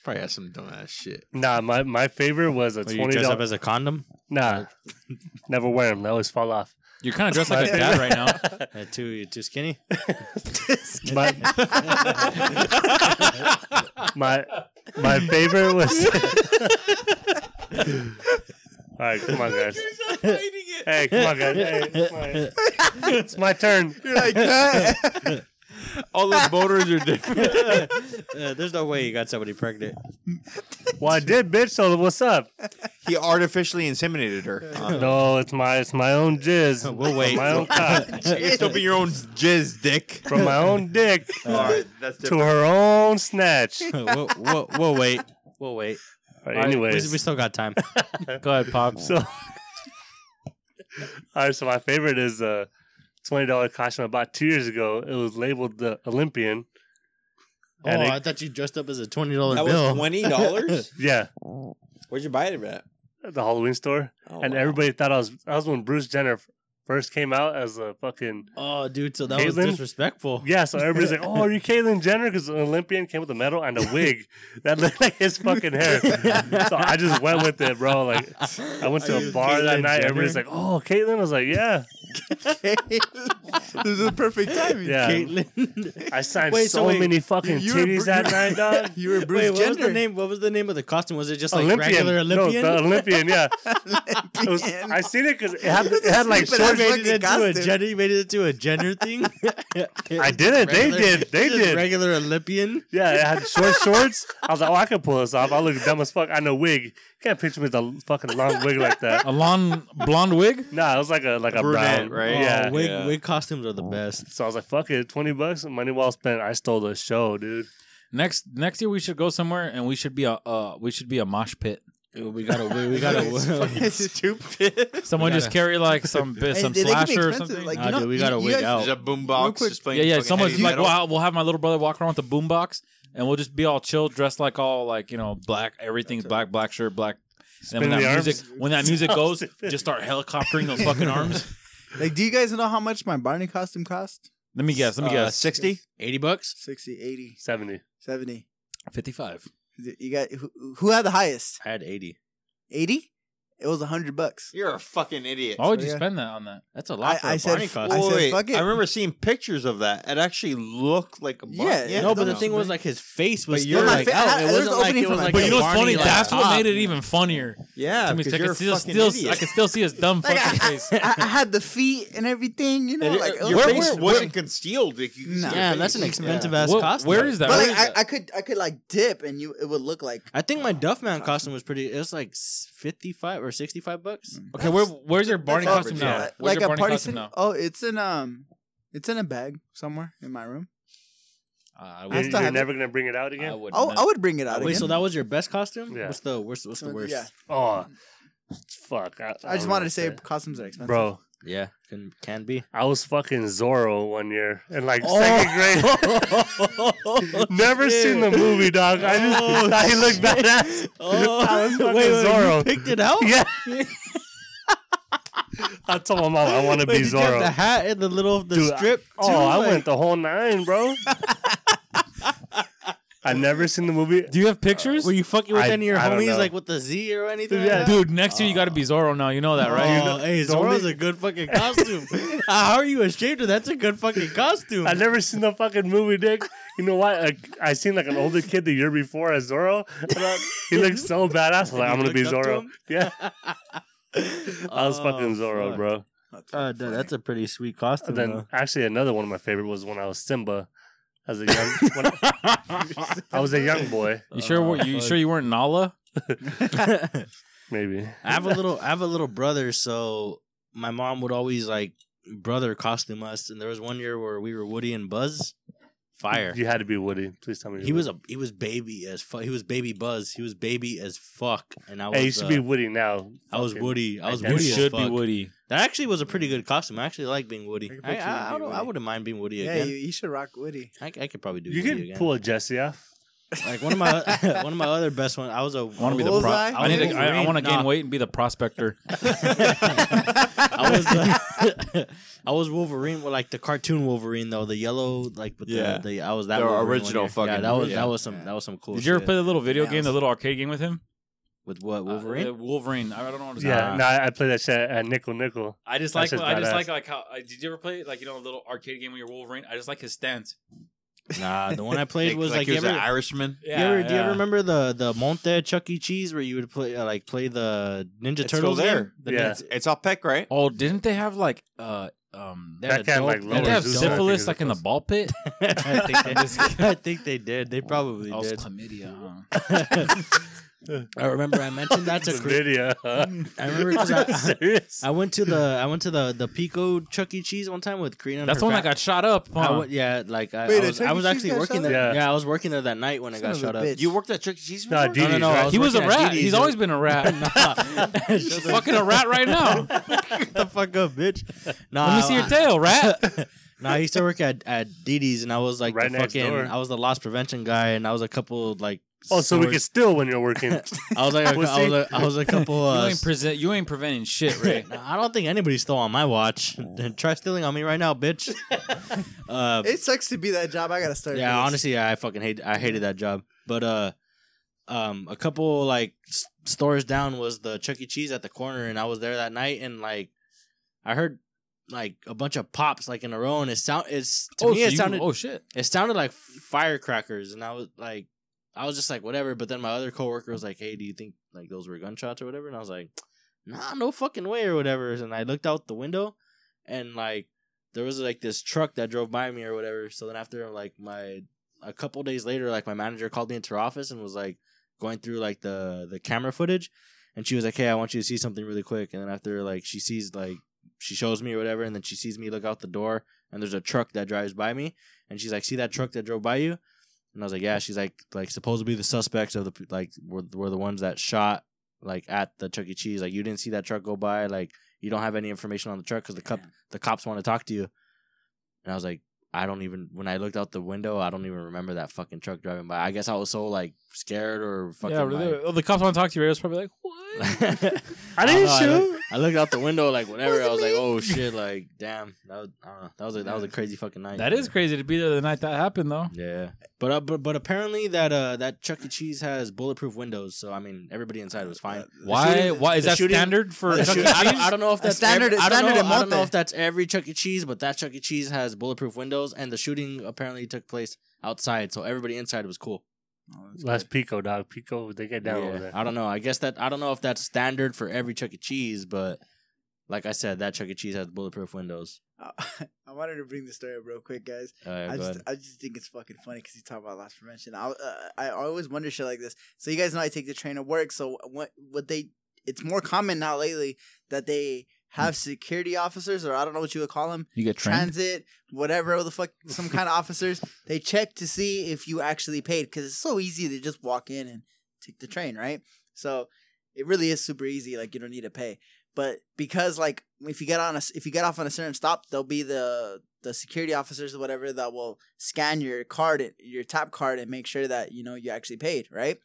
Probably has some dumbass shit. Nah, my, my favorite was a Were you twenty dressed up dollars. as a condom? Nah, never wear them. They always fall off. You're kind of dressed like a dad right now. Uh, too you too skinny? My my my favorite was. All right, come on, guys. Hey, come on, guys. Hey, come on. It's my turn. You're like, "Huh?" All those motors are different. Uh, there's no way you got somebody pregnant. Well, I did, bitch. So what's up? he artificially inseminated her. Uh, No, it's my it's my own jizz. We'll wait. My own cock. you can still be your own jizz dick. From my own dick All right, that's to her own snatch. All we'll, we'll, we'll wait. We'll wait. Right, We, anyways, we still got time. Go ahead, Pop. so all right. So my favorite is a twenty dollar costume I bought two years ago. It was labeled the Olympian. Oh, it- I thought you dressed up as a twenty dollar That bill. was twenty dollars. Yeah, Where'd you buy it at? the Halloween store. Oh, and wow. everybody thought I was. I was when Bruce Jenner f- first came out as a fucking. oh, dude, so that was disrespectful. Yeah, so everybody's like, "Oh, are you Caitlyn Jenner?" Because an Olympian came with a medal and a wig that looked like his fucking hair. so I just went with it, bro. Like, I went to Are a bar that night. Jenner? Everybody's like, "Oh, Caitlyn." I was like, "Yeah, this is the perfect timing. yeah." Caitlyn. I signed Wait, so, so wait, many fucking you were titties Bru- that night, dog. You were Bruce Wait, what was Jenner. the name? What was the name of the costume? Was it just like Olympian, regular Olympian? no, the Olympian, yeah. It was, I seen it because it had it had like Stupid short. ass made it fucking into a costume. Jenner. You made it into a Jenner thing. I did it. They Regular- did. They just did. Regular Olympian. Yeah, it had short shorts. I was like, oh, I can pull this off. I look dumb as fuck. I know wig. You can't picture me with a fucking long wig like that. A long blonde wig. Nah, it was like a like a Brunette, brown, right? Yeah. Oh, wig Yeah. wig costumes are the best. So I was like, fuck it, twenty bucks, money well spent. I stole the show, dude. Next next year we should go somewhere and we should be a uh we should be a mosh pit. We gotta. We, we gotta. stupid. Someone just gotta- carry like some bit some they- they can be slasher or something. like, Nah, you know, dude, we you- gotta you wig guys- out. There's a boom Real box quick- just playing. yeah, yeah. Someone's heavy like, metal. well, we'll have my little brother walk around with the boombox, and we'll just be all chill, dressed like all like you know black. Everything's black, black shirt, black. And when Spin the that arms. music when that music goes, just start helicoptering those fucking arms. Like, do you guys know how much my Barney costume cost? Let me guess. Let me Uh, guess. sixty. Eighty bucks. 60, 80, Seventy. 70. Fifty-five. You got who, who had the highest? I had eighty. 80? It was a hundred bucks. You're a fucking idiot. Why would you yeah. spend that on that? That's a lot I- for I a said Barney f- costume. I said, Wait, fuck it. I remember seeing pictures of that. It actually looked like a Barney. Yeah, yeah, no, but the thing was like his face was But still you're- like My fa- out. It there's wasn't like opening it from, was like, like. Oh, but a you know what's Barney, funny? like, That's what top. made it even funnier. yeah. to me, 'cause I because you're can a still, fucking still, idiot. I can still see his dumb Like fucking I, face. I, I had the feet and everything, you know. It- like it- it your was- face where- wasn't concealed. Like, you could see Nah. your Yeah, that's an expensive ass What- costume. where is that? But Where like is I. I could I could like dip and you it would look like I think my Duffman costume was pretty. It was like fifty five or sixty five bucks. Okay, where, where's your Barney That's costume average, now? yeah. Where's like your a Barney party costume city. now? Oh, it's in um, it's in a bag somewhere in my room. Uh, I I You're, still you're have it. never gonna bring it out I again. would Oh. I would bring it out Wait, again. so that was your best costume? Yeah. What's the worst? What's the worst? Yeah, Oh, fuck! I, I just don't wanted know to say what costumes are expensive. bro. Yeah, can can be. I was fucking Zorro one year in like Oh. second grade. Never seen the movie, dog. I just Oh, he looked shit. badass. Oh. I was fucking wait, wait, Zorro. You picked it out. Yeah. I told my mom I want to be Zorro. the hat and the little the Dude, I- strip? Oh, too? I Like- went the whole nine, bro. I never seen the movie. Do you have pictures? Were you fucking with I- any of your I don't homies know. like with the Z or anything? Yeah. like that? Dude, next year you got to be Zorro now. You know that, right? Oh, hey, the Zorro's only- a good fucking costume. How are you ashamed of? That's a good fucking costume. I've never seen the fucking movie, Dick. You know what? Like, I seen like an older kid the year before as Zorro. And I- he looked so badass. I was like, I'm gonna be looked up to Zorro. him? Yeah, I was Oh, fucking Zorro, fuck. bro. That's Uh, fucking that's a pretty sweet costume. And then though. actually another one of my favorite was when I was Simba as a young. when I, I was a young boy, You sure? Were- you sure you weren't Nala? maybe. I have a little I have a little brother, so my mom would always like brother costume us, and there was one year where we were Woody and Buzz. Fire. You had to be Woody. Please tell me. He was a he was baby as fuck. He was baby Buzz. He was baby as fuck, and I was. Hey, you should uh, be Woody now. I was Fucking- Woody. I was You You Woody. as should be. Woody. That actually was a pretty good costume. I actually like being Woody. I could I, picture you I, I, being don't, I Woody. wouldn't mind being Woody Yeah, again. you, you should rock Woody. I, I could probably do. You Woody can again. pull a Jesse off. like one of my one of my other best ones. I was a I want to be the. Pro- Bullseye? I need. To, I, I want to gain Nah. weight and be the prospector. I was uh, I was Wolverine, well, like the cartoon Wolverine though, the yellow, like with Yeah. the, the I was that The Wolverine one original year. fucking- Yeah, that was yeah. that was some Yeah. that was some cool. Did you ever shit. play the little video Yeah, game, I the little arcade game with him? With what Uh, Wolverine? uh, Wolverine. I don't know what it's Yeah, called. no, I I played that shit at Nickel Nickel. I just like. just I just badass. like like how. Uh, did you ever play like you know a little arcade game with your Wolverine? I just like his stance. nah, the one I played was like like, he was ever, an Irishman. you ever- do you ever remember the the Monte Chuck E. Cheese where you would play uh, like play the Ninja It's Turtles there. The Yeah. Ninja- It's, it's all peck, right? Oh, didn't they have like uh um? they had That can't, adult- like, they Did they have Zeus, syphilis like in the ball pit? I think they did. I think they did. They probably That was did. chlamydia. Huh? I remember I mentioned that to The Chris. I remember because I. I went to the I went to the the Pico Chuck E. Cheese one time with Karina. and That's her the one that fa- got shot up. I Huh? went, yeah, like I, Wait, I a was, Chuck I was Cheese actually got working shot there. up? Yeah. I was working there that night when it Son got of a shot up. bitch. You worked at Chuck E. Cheese No, before? Dee No, no, no. I right? was he was a working at rat. Dee Dee's. He's always been a rat. He's fucking a rat right now. Shut the fuck up, bitch. Nah, Let me see your tail, rat. Nah, I used to work at at Dee Dee's, and I was like Right the next fucking. door. I was the loss prevention guy, and I was a couple like. Oh, so we stores- can steal when you're working. I was like, a, I was Pussy. a, I was a couple. you Uh, ain't present. You ain't preventing shit, right? I don't think anybody stole on my watch. Try stealing on me right now, bitch. uh, It sucks to be that job. I gotta start. yeah, this. honestly, I fucking hate. I hated that job. But uh, um, a couple like s- stores down was the Chuck E. Cheese at the corner, and I was there that night, and like, I heard like a bunch of pops like in a row, and it sound it's to oh, me so it you- sounded oh shit. it sounded like firecrackers, and I was like, I was just like whatever. But then my other coworker was like, Hey, do you think like those were gunshots or whatever? And I was like, Nah, no fucking way or whatever. And I looked out the window, and like there was like this truck that drove by me or whatever. So then after like my a couple days later, like my manager called me into her office and was like going through like the the camera footage, and she was like, "Hey, I want you to see something really quick." And then after like she sees like she shows me or whatever, and then she sees me look out the door, and there's a truck that drives by me, and she's like, "See that truck that drove by you?" And I was like, "Yeah." She's like, "Like supposedly be the suspects of the like were were the ones that shot like at the Chuck E. Cheese. Like you didn't see that truck go by. Like you don't have any information on the truck because the cop the cops want to talk to you." And I was like, I don't even when I looked out the window, I don't even remember that fucking truck driving by. I guess I was so like scared or fucking. Yeah, like- the, oh, the cops want to talk to you. I was probably like, "What?" I didn't know, shoot. I looked out the window like whatever. Was I was like, oh shit, like damn, that was I that was a, that was a crazy fucking night. That is crazy to be there the night that happened, though. Yeah, but uh, but but apparently that uh that Chuck E. Cheese has bulletproof windows, so I mean everybody inside was fine. Why? shooting- why is that shooting- standard for Chuck E. shoot- I, don't, Cheese? I don't know if that's standard- Every, I, don't know, I don't know if that's every Chuck E. Cheese, but that Chuck E. Cheese has bulletproof windows, and the shooting apparently took place outside, so everybody inside was cool. Oh, that's That's good. Pico, dog. Pico, they get down over Yeah, there. I don't know. I guess that I don't know if that's standard for every Chuck E. Cheese, but like I said, that Chuck E. Cheese has bulletproof windows. Uh, I wanted to bring the story up real quick, guys. Uh, I just, ahead. I just think it's fucking funny because you talk about loss prevention. I, uh, I always wonder shit like this. So you guys know I take the train to work. So what, what they, it's more common now lately that they have security officers, or I don't know what you would call them, You get trained. transit, whatever the fuck, some kind of officers. They check to see if you actually paid because it's so easy to just walk in and take the train, right? So it really is super easy. Like you don't need to pay. But because like if you get on a if you get off on a certain stop, there'll be the the security officers or whatever that will scan your card, your tap card, and make sure that you know you actually paid, right?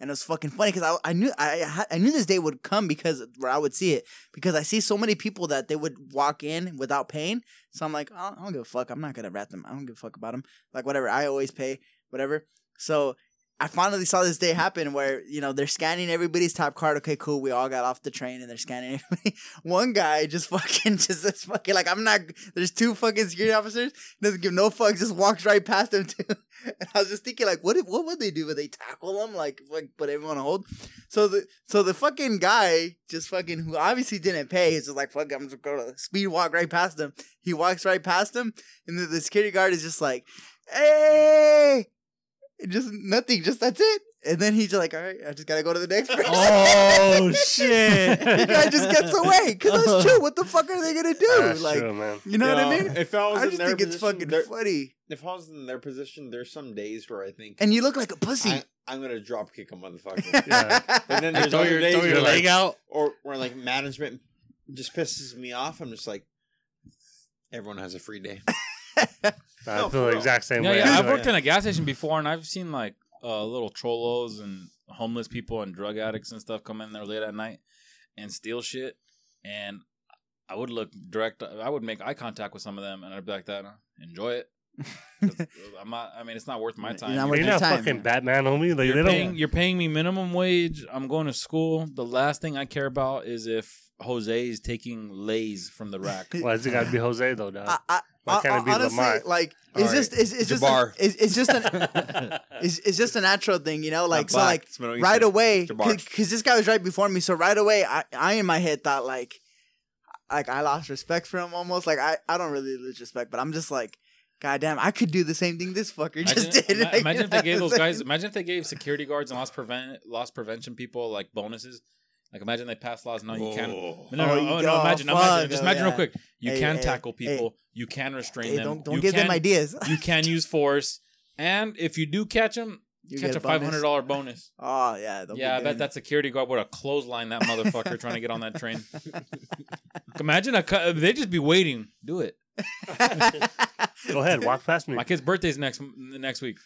And it was fucking funny because I, I knew I I knew this day would come because where I would see it because I see so many people that they would walk in without paying. So I'm like, I don't, I don't give a fuck. I'm not gonna rat them. I don't give a fuck about them. Like whatever. I always pay whatever. So I finally saw this day happen where you know they're scanning everybody's tap card. Okay, cool. We all got off the train and they're scanning everybody. One guy just fucking just this fucking like I'm not. There's two fucking security officers. Doesn't give no fucks. Just walks right past them too. And I was just thinking like, what if, what would they do? Would they tackle them? Like like put everyone on hold? So the so the fucking guy just fucking who obviously didn't pay. He's just like fuck. I'm just gonna speed walk right past him. He walks right past him, and the, the security guard is just like, hey just nothing, just that's it. And then he's like, all right, I just gotta go to the next person. Oh shit! the guy just gets away because that's uh-huh. true. What the fuck are they gonna do? That's like, true, man. you know what I mean? If I was I in just their think it's fucking there- funny. If I was in their position, there's some days where I think And you look like a pussy. I, I'm gonna drop kick a motherfucker. Yeah. But then there's throw other your, days throw your where, leg like, out. or where like management just pisses me off. I'm just like, everyone has a free day. I No, feel the real. exact same Yeah, way. yeah. I've Like, worked in a gas station before, and I've seen like uh, little cholos and homeless people and drug addicts and stuff come in there late at night and steal shit. And I would look direct. I would make eye contact with some of them, and I'd be like, "That enjoy it." I'm not. I mean, it's not worth my You're time. not You're not time. fucking Batman, homie. Like, you're don't. paying, you're paying me minimum wage. I'm going to school. The last thing I care about is if Jose is taking lays from the rack. Why does it got to be Jose though, dog? I, I, Why can't I- it be honestly, Lamar? like, All it's right. just, it's, it's just, Jabbar. a, it's, it's just an, it's, it's just a natural thing, you know. Like, so, like, right away because this guy was right before me so right away I, I in my head thought like like i lost respect for him almost like i, I don't really lose respect but i'm just like god damn i could do the same thing this fucker just did ima- Like, imagine if they gave those guys. Imagine if they gave security guards and loss prevent loss prevention people like bonuses. Like imagine they pass laws. No, you can't. Oh. No, no, Oh, no, oh, no imagine, fuck, imagine, just imagine yeah. real quick. You Hey, can hey, tackle hey. people. You can restrain hey, them. don't, don't you give can, them ideas You can use force, and if you do catch them, You catch a a five hundred dollar bonus. oh yeah they'll Yeah, I bet that security guard would have clotheslined that motherfucker trying to get on that train. Imagine a cu- they'd just be waiting. Do it. Go ahead, walk past me. My kid's birthday's next next week.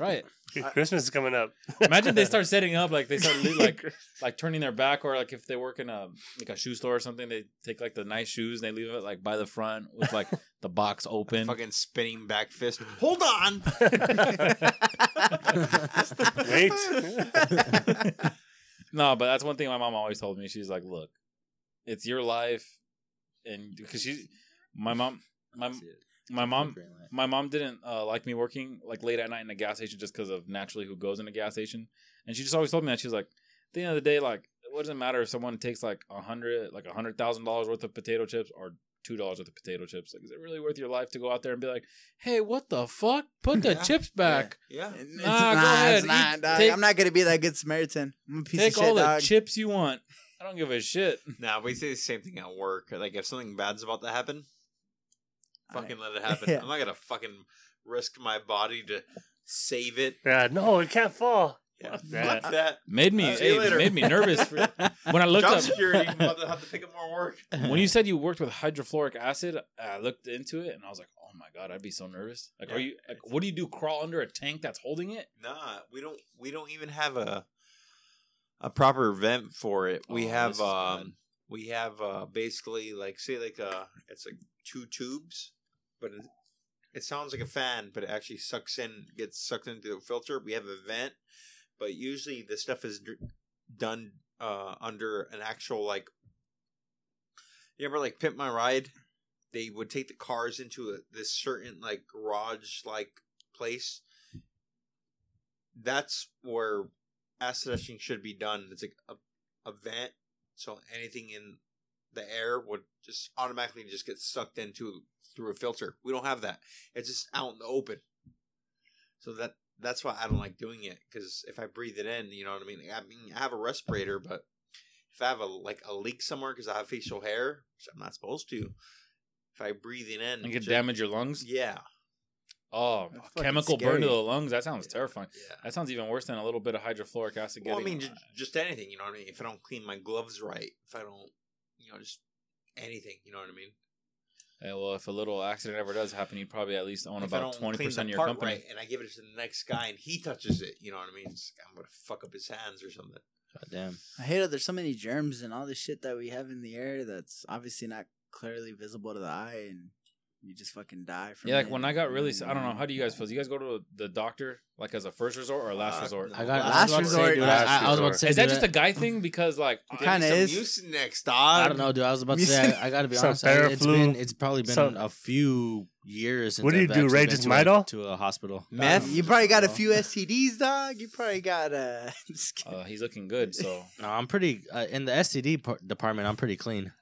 Try it. Christmas is coming up. Imagine they start setting up like they start like like turning their back or like if they work in a like a shoe store or something, they take like the nice shoes and they leave it like by the front with like the box open. Fucking spinning back fist. Hold on. Wait. No, but that's one thing my mom always told me. She's like, "Look, it's your life," and because she, my mom, my my mom, my mom didn't uh, like me working like late at night in a gas station just because of naturally who goes in a gas station, and she just always told me that she was like, at the end of the day, like, what does it matter if someone takes like a hundred, like a hundred thousand dollars worth of potato chips or two dollars worth of potato chips? Like, is it really worth your life to go out there and be like, hey, what the fuck? Put the Yeah. chips back. Yeah. It's Nah, not, go ahead, it's not, eat- take- I'm not gonna be that good Samaritan. I'm a piece Take of shit, all the dog. chips you want. I don't give a shit. Nah, we say the same thing at work. Like if something bad's about to happen, fucking let it happen. Yeah. I'm not gonna fucking risk my body to save it. Yeah, no, it can't fall. Yeah, Fuck fuck that. that. Made me, Uh, see you hey, later. made me nervous. For, when I looked Job up, security. I'm to have to pick up more work. when you said you worked with hydrofluoric acid, I looked into it and I was like, "Oh my god, I'd be so nervous." Like, Yeah. are you? Like, what do you do? Crawl under a tank that's holding it? Nah, we don't. We don't even have a a proper vent for it. We Oh, this have is bad. um, we have uh basically like say like uh it's like two tubes, but it, it sounds like a fan, but it actually sucks in gets sucked into the filter. We have a vent, but usually the stuff is done uh under an actual like. You ever like Pimp My Ride? They would take the cars into a, this certain like garage like place. That's where acid etching should be done. It's like a, a vent, so anything in the air would just automatically just get sucked into through a filter. We don't have that. It's just out in the open. So that that's why I don't like doing it because if I breathe it in, you know what I mean. I mean, I have a respirator, but if I have a like a leak somewhere because I have facial hair, which I'm not supposed to, if I breathe it in, And could just- damage your lungs. Yeah, Oh, That's fucking chemical burn to the lungs. That sounds terrifying. yeah. That sounds even worse than a little bit of hydrofluoric acid. Well, I mean, just, just anything. You know what I mean. If I don't clean my gloves right, if I don't, you know, just anything. You know what I mean. Yeah, well, if a little accident ever does happen, you probably at least own if about twenty percent of your company. right, and I give it to the next guy, and he touches it, you know what I mean? It's, I'm gonna fuck up his hands or something. God damn. I hate it. there's so many germs and all this shit that we have in the air that's obviously not clearly visible to the eye, and you just fucking die from Yeah, like it. when I got really, sick- I don't know. How do you guys feel? Do you guys go to the doctor like as a first resort or a last Fuck resort? I got Last I was say, resort. dude, Last I, I was about to say, Is that dude, just a guy thing? Because like, It kinda me some is. Mucinex, dog. I don't know, dude. I was about to say, I, I got to be Some honest. I- It's Theraflu. been, it's probably been Some- a few years since What do you I've do, actually Ray? to a- Midol? to a hospital. Meth, you probably got a few STDs, dog. You probably got uh, just kidding. uh, he's looking good, so No, I'm pretty uh, in the STD par- department. I'm pretty clean.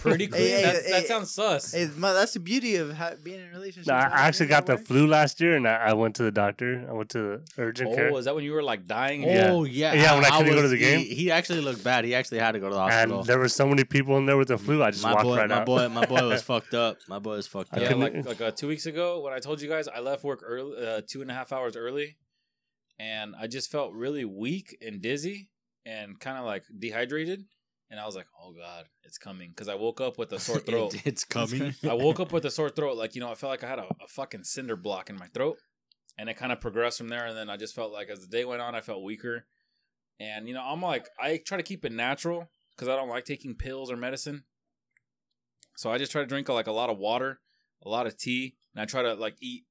Pretty clean. hey, that, hey, that hey, sounds sus. Hey, ma- that's the beauty of ha- being in a relationship. No, I I actually got the work? flu last year, and I, I went to the doctor. I went to the urgent care. oh, is that when you were like dying? Oh yeah, Yeah, when I couldn't go to the game. He, he actually looked bad. He actually had to go to the hospital. and there were so many people in there with the flu. I just my walked boy, right my out. boy, my boy was fucked up. My boy was fucked up. Yeah, like like uh, two weeks ago when I told you guys I left work early, uh, two and a half hours early, and I just felt really weak and dizzy and kind of like dehydrated, and I was like, "Oh God, it's coming!" Because I woke up with a sore throat. It- it's coming. I woke up with a sore throat, like you know, I felt like I had a, a fucking cinder block in my throat, and it kind of progressed from there. And then I just felt like as the day went on, I felt weaker, and you know, I'm like, I try to keep it natural because I don't like taking pills or medicine. So I just try to drink like a lot of water, a lot of tea, and I try to like eat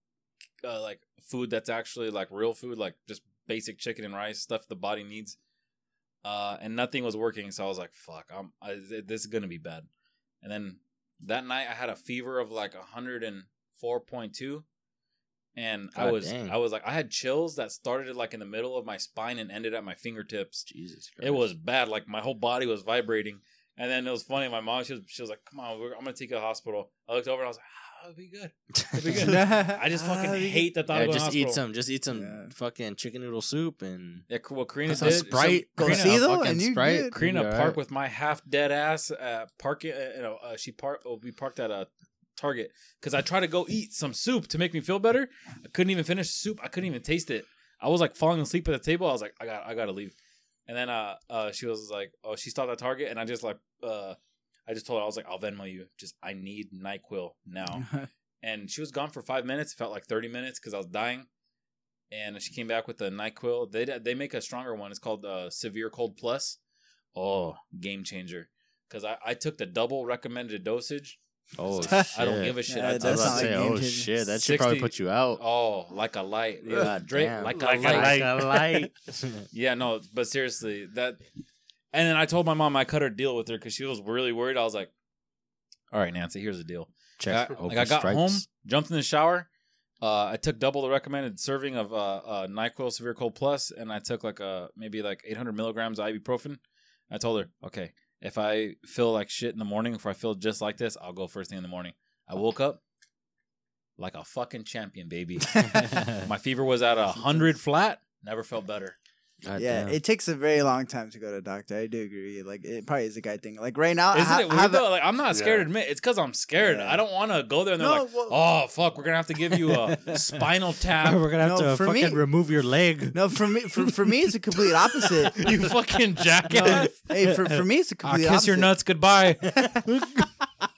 uh, like food that's actually like real food, like just basic chicken and rice stuff the body needs. Uh, and nothing was working, so I was like, "Fuck, I'm I, this is gonna be bad." And then that night I had a fever of like 104.2 and I was dang. I was like I had chills that started like in the middle of my spine and ended at my fingertips. Jesus Christ. It was bad like my whole body was vibrating. And then it was funny my mom she was she was like come on we're, I'm going to take you to the hospital. I looked over and I was like ah, it'll be good. It'll be good. I just fucking hate the thought Yeah, of just eat some. Just eat some Yeah. fucking chicken noodle soup and Yeah, what Karina some did Sprite. Go Karina- see though, fucking and you Sprite. good. Karina You'll parked alright. with my half dead ass uh, parking. Uh, you know, uh, she parked. Oh, we parked at a Target because I tried to go eat some soup to make me feel better. I couldn't even finish the soup. I couldn't even taste it. I was like falling asleep at the table. I was like, I got, I got to leave. And then uh, uh, she was like, oh, she stopped at Target, and I just like, uh, I just told her I was like, I'll Venmo you. Just I need Nyquil now. and she was gone for five minutes. It felt like thirty minutes because I was dying. And she came back with the Nyquil. They they make a stronger one. It's called uh, Severe Cold Plus. Oh, game changer! Because I, I took the double recommended dosage. oh I don't give a shit. Yeah, I it I took was does about say, like oh changer. shit, that should probably put you out. oh like a light, God Drake, like, Like a a light. light. a light. Yeah, no, but seriously, that. And then I told my mom I cut her deal with her because she was really worried. I was like, "All right, Nancy, here's the deal." Check. I, over like I got stripes. home, jumped in the shower. Uh, I took double the recommended serving of uh, uh, Nyquil Severe Cold Plus, and I took like a maybe like 800 milligrams of ibuprofen. I told her, okay, if I feel like shit in the morning, if I feel just like this, I'll go first thing in the morning. I woke up like a fucking champion, baby. My fever was at a hundred flat. Never felt better. God yeah, damn. it takes a very long time to go to a doctor. I do agree. Like it probably is a guy thing. Like right now, I Isn't ha- it I weird have a- though? Like I'm not scared Yeah. to admit it's because I'm scared. Yeah. I don't want to go there and they're No, like, well- "Oh fuck, we're gonna have to give you a spinal tap." We're gonna have No, to for fucking me- remove your leg. no for me. For, for me, it's a complete opposite. you fucking No, jackass. hey, for, for me, it's a I'll complete kiss opposite. your nuts goodbye.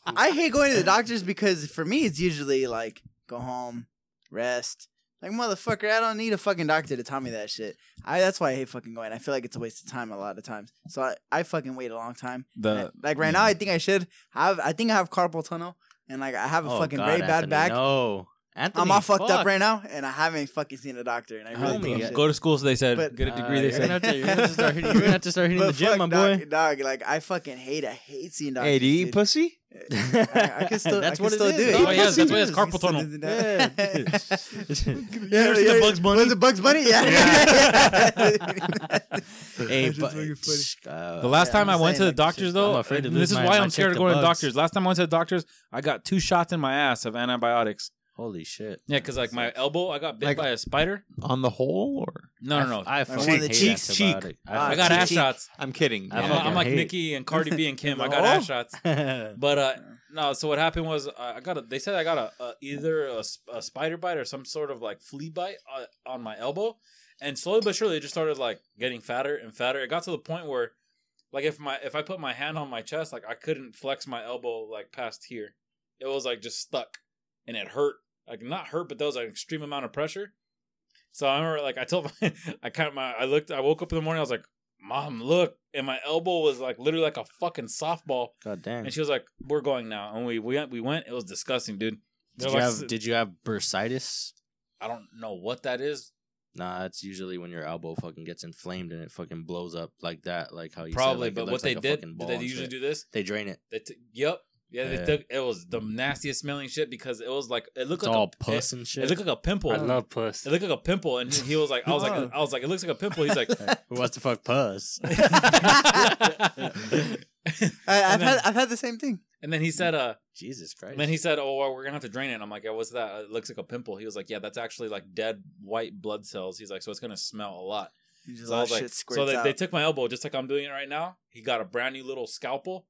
I hate going to the doctors because for me, it's usually like go home, rest, Like motherfucker, I don't need a fucking doctor to tell me that shit. I that's why I hate fucking going. I feel like it's a waste of time a lot of times. So I, I fucking wait a long time. The like right now, I think I should have. I think I have carpal tunnel, and like I have a Oh, fucking God, very bad Anthony, back. No, Anthony, I'm all fucked fuck. up right now, and I haven't fucking seen a doctor. And I really Homie, yeah. go to school. So they said But- get a Uh, degree. you're they gonna said to, you're gonna have to start hitting, you're gonna have to start hitting the gym, fuck, my boy. dog, dog, like I fucking hate. I hate seeing doctors. Hey, do you eat dude. pussy? I, I can still. That's I can what it still is, do it. Oh, yeah, that's Pussy why it's carpal tunnel. do Yeah. that. You ever seen the Bugs Bunny? Was it Bugs Bunny? Yeah. Hey, but uh, The last Yeah, time I'm I went saying, to the like, doctors, though, I'm afraid to and lose this is my- why I'm scared of going to bugs. doctors. Last time I went to the doctors, I got two shots in my ass of antibiotics. Holy shit! Yeah, because like my elbow, I got bit Like- by a spider. On the hole, or No, no, no. I, I Like fucking one of the hate cheeks, cheek. antibiotic. Ah, I got cheek, ass shots. I'm kidding. I I'm, fucking I'm like hate- Nicki and Cardi B and Kim. I got ass shots. But uh, no. So what happened was uh, I got a. They said I got a, a either a, sp- a spider bite or some sort of like flea bite uh, on my elbow, and slowly but surely it just started like getting fatter and fatter. It got to the point where, like, if my if I put my hand on my chest, like I couldn't flex my elbow like past here. It was like just stuck, and it hurt. Like not hurt, but there was an extreme amount of pressure. So I remember, like, I told my, I kind of, my, I looked, I woke up in the morning, I was like, "Mom, look," and my elbow was like literally like a fucking softball. God damn. And she was like, "We're going now." And we we went. We went. It was disgusting, dude. Did you like, have Did you have bursitis? I don't know what that is. Nah, that's usually when your elbow fucking gets inflamed and it fucking blows up like that, like how you Probably, said, like, but what looks they did, did they usually shit. do this? They drain it. They t- yep, yeah. They Yeah. took. It was the nastiest smelling shit because it was like it looked It's like all a, puss It, and it shit. It looked like a pimple. I love puss. it looked like a pimple, and he, he was like, "I was like. I was like, it looks like a pimple." He's like, Who wants to fuck puss? I, I've then- had I've had the same thing. and then he said, "Uh." Jesus Christ. And then he said, "Oh, well, we're gonna have to drain it." And I'm like, "Yeah, what's that? It looks like a pimple." He was like, "Yeah, that's actually like dead white blood cells." He's like, "So it's gonna smell a lot." Just So I all was like, shit so they, out. they took my elbow just like I'm doing it right now. He got a brand new little scalpel.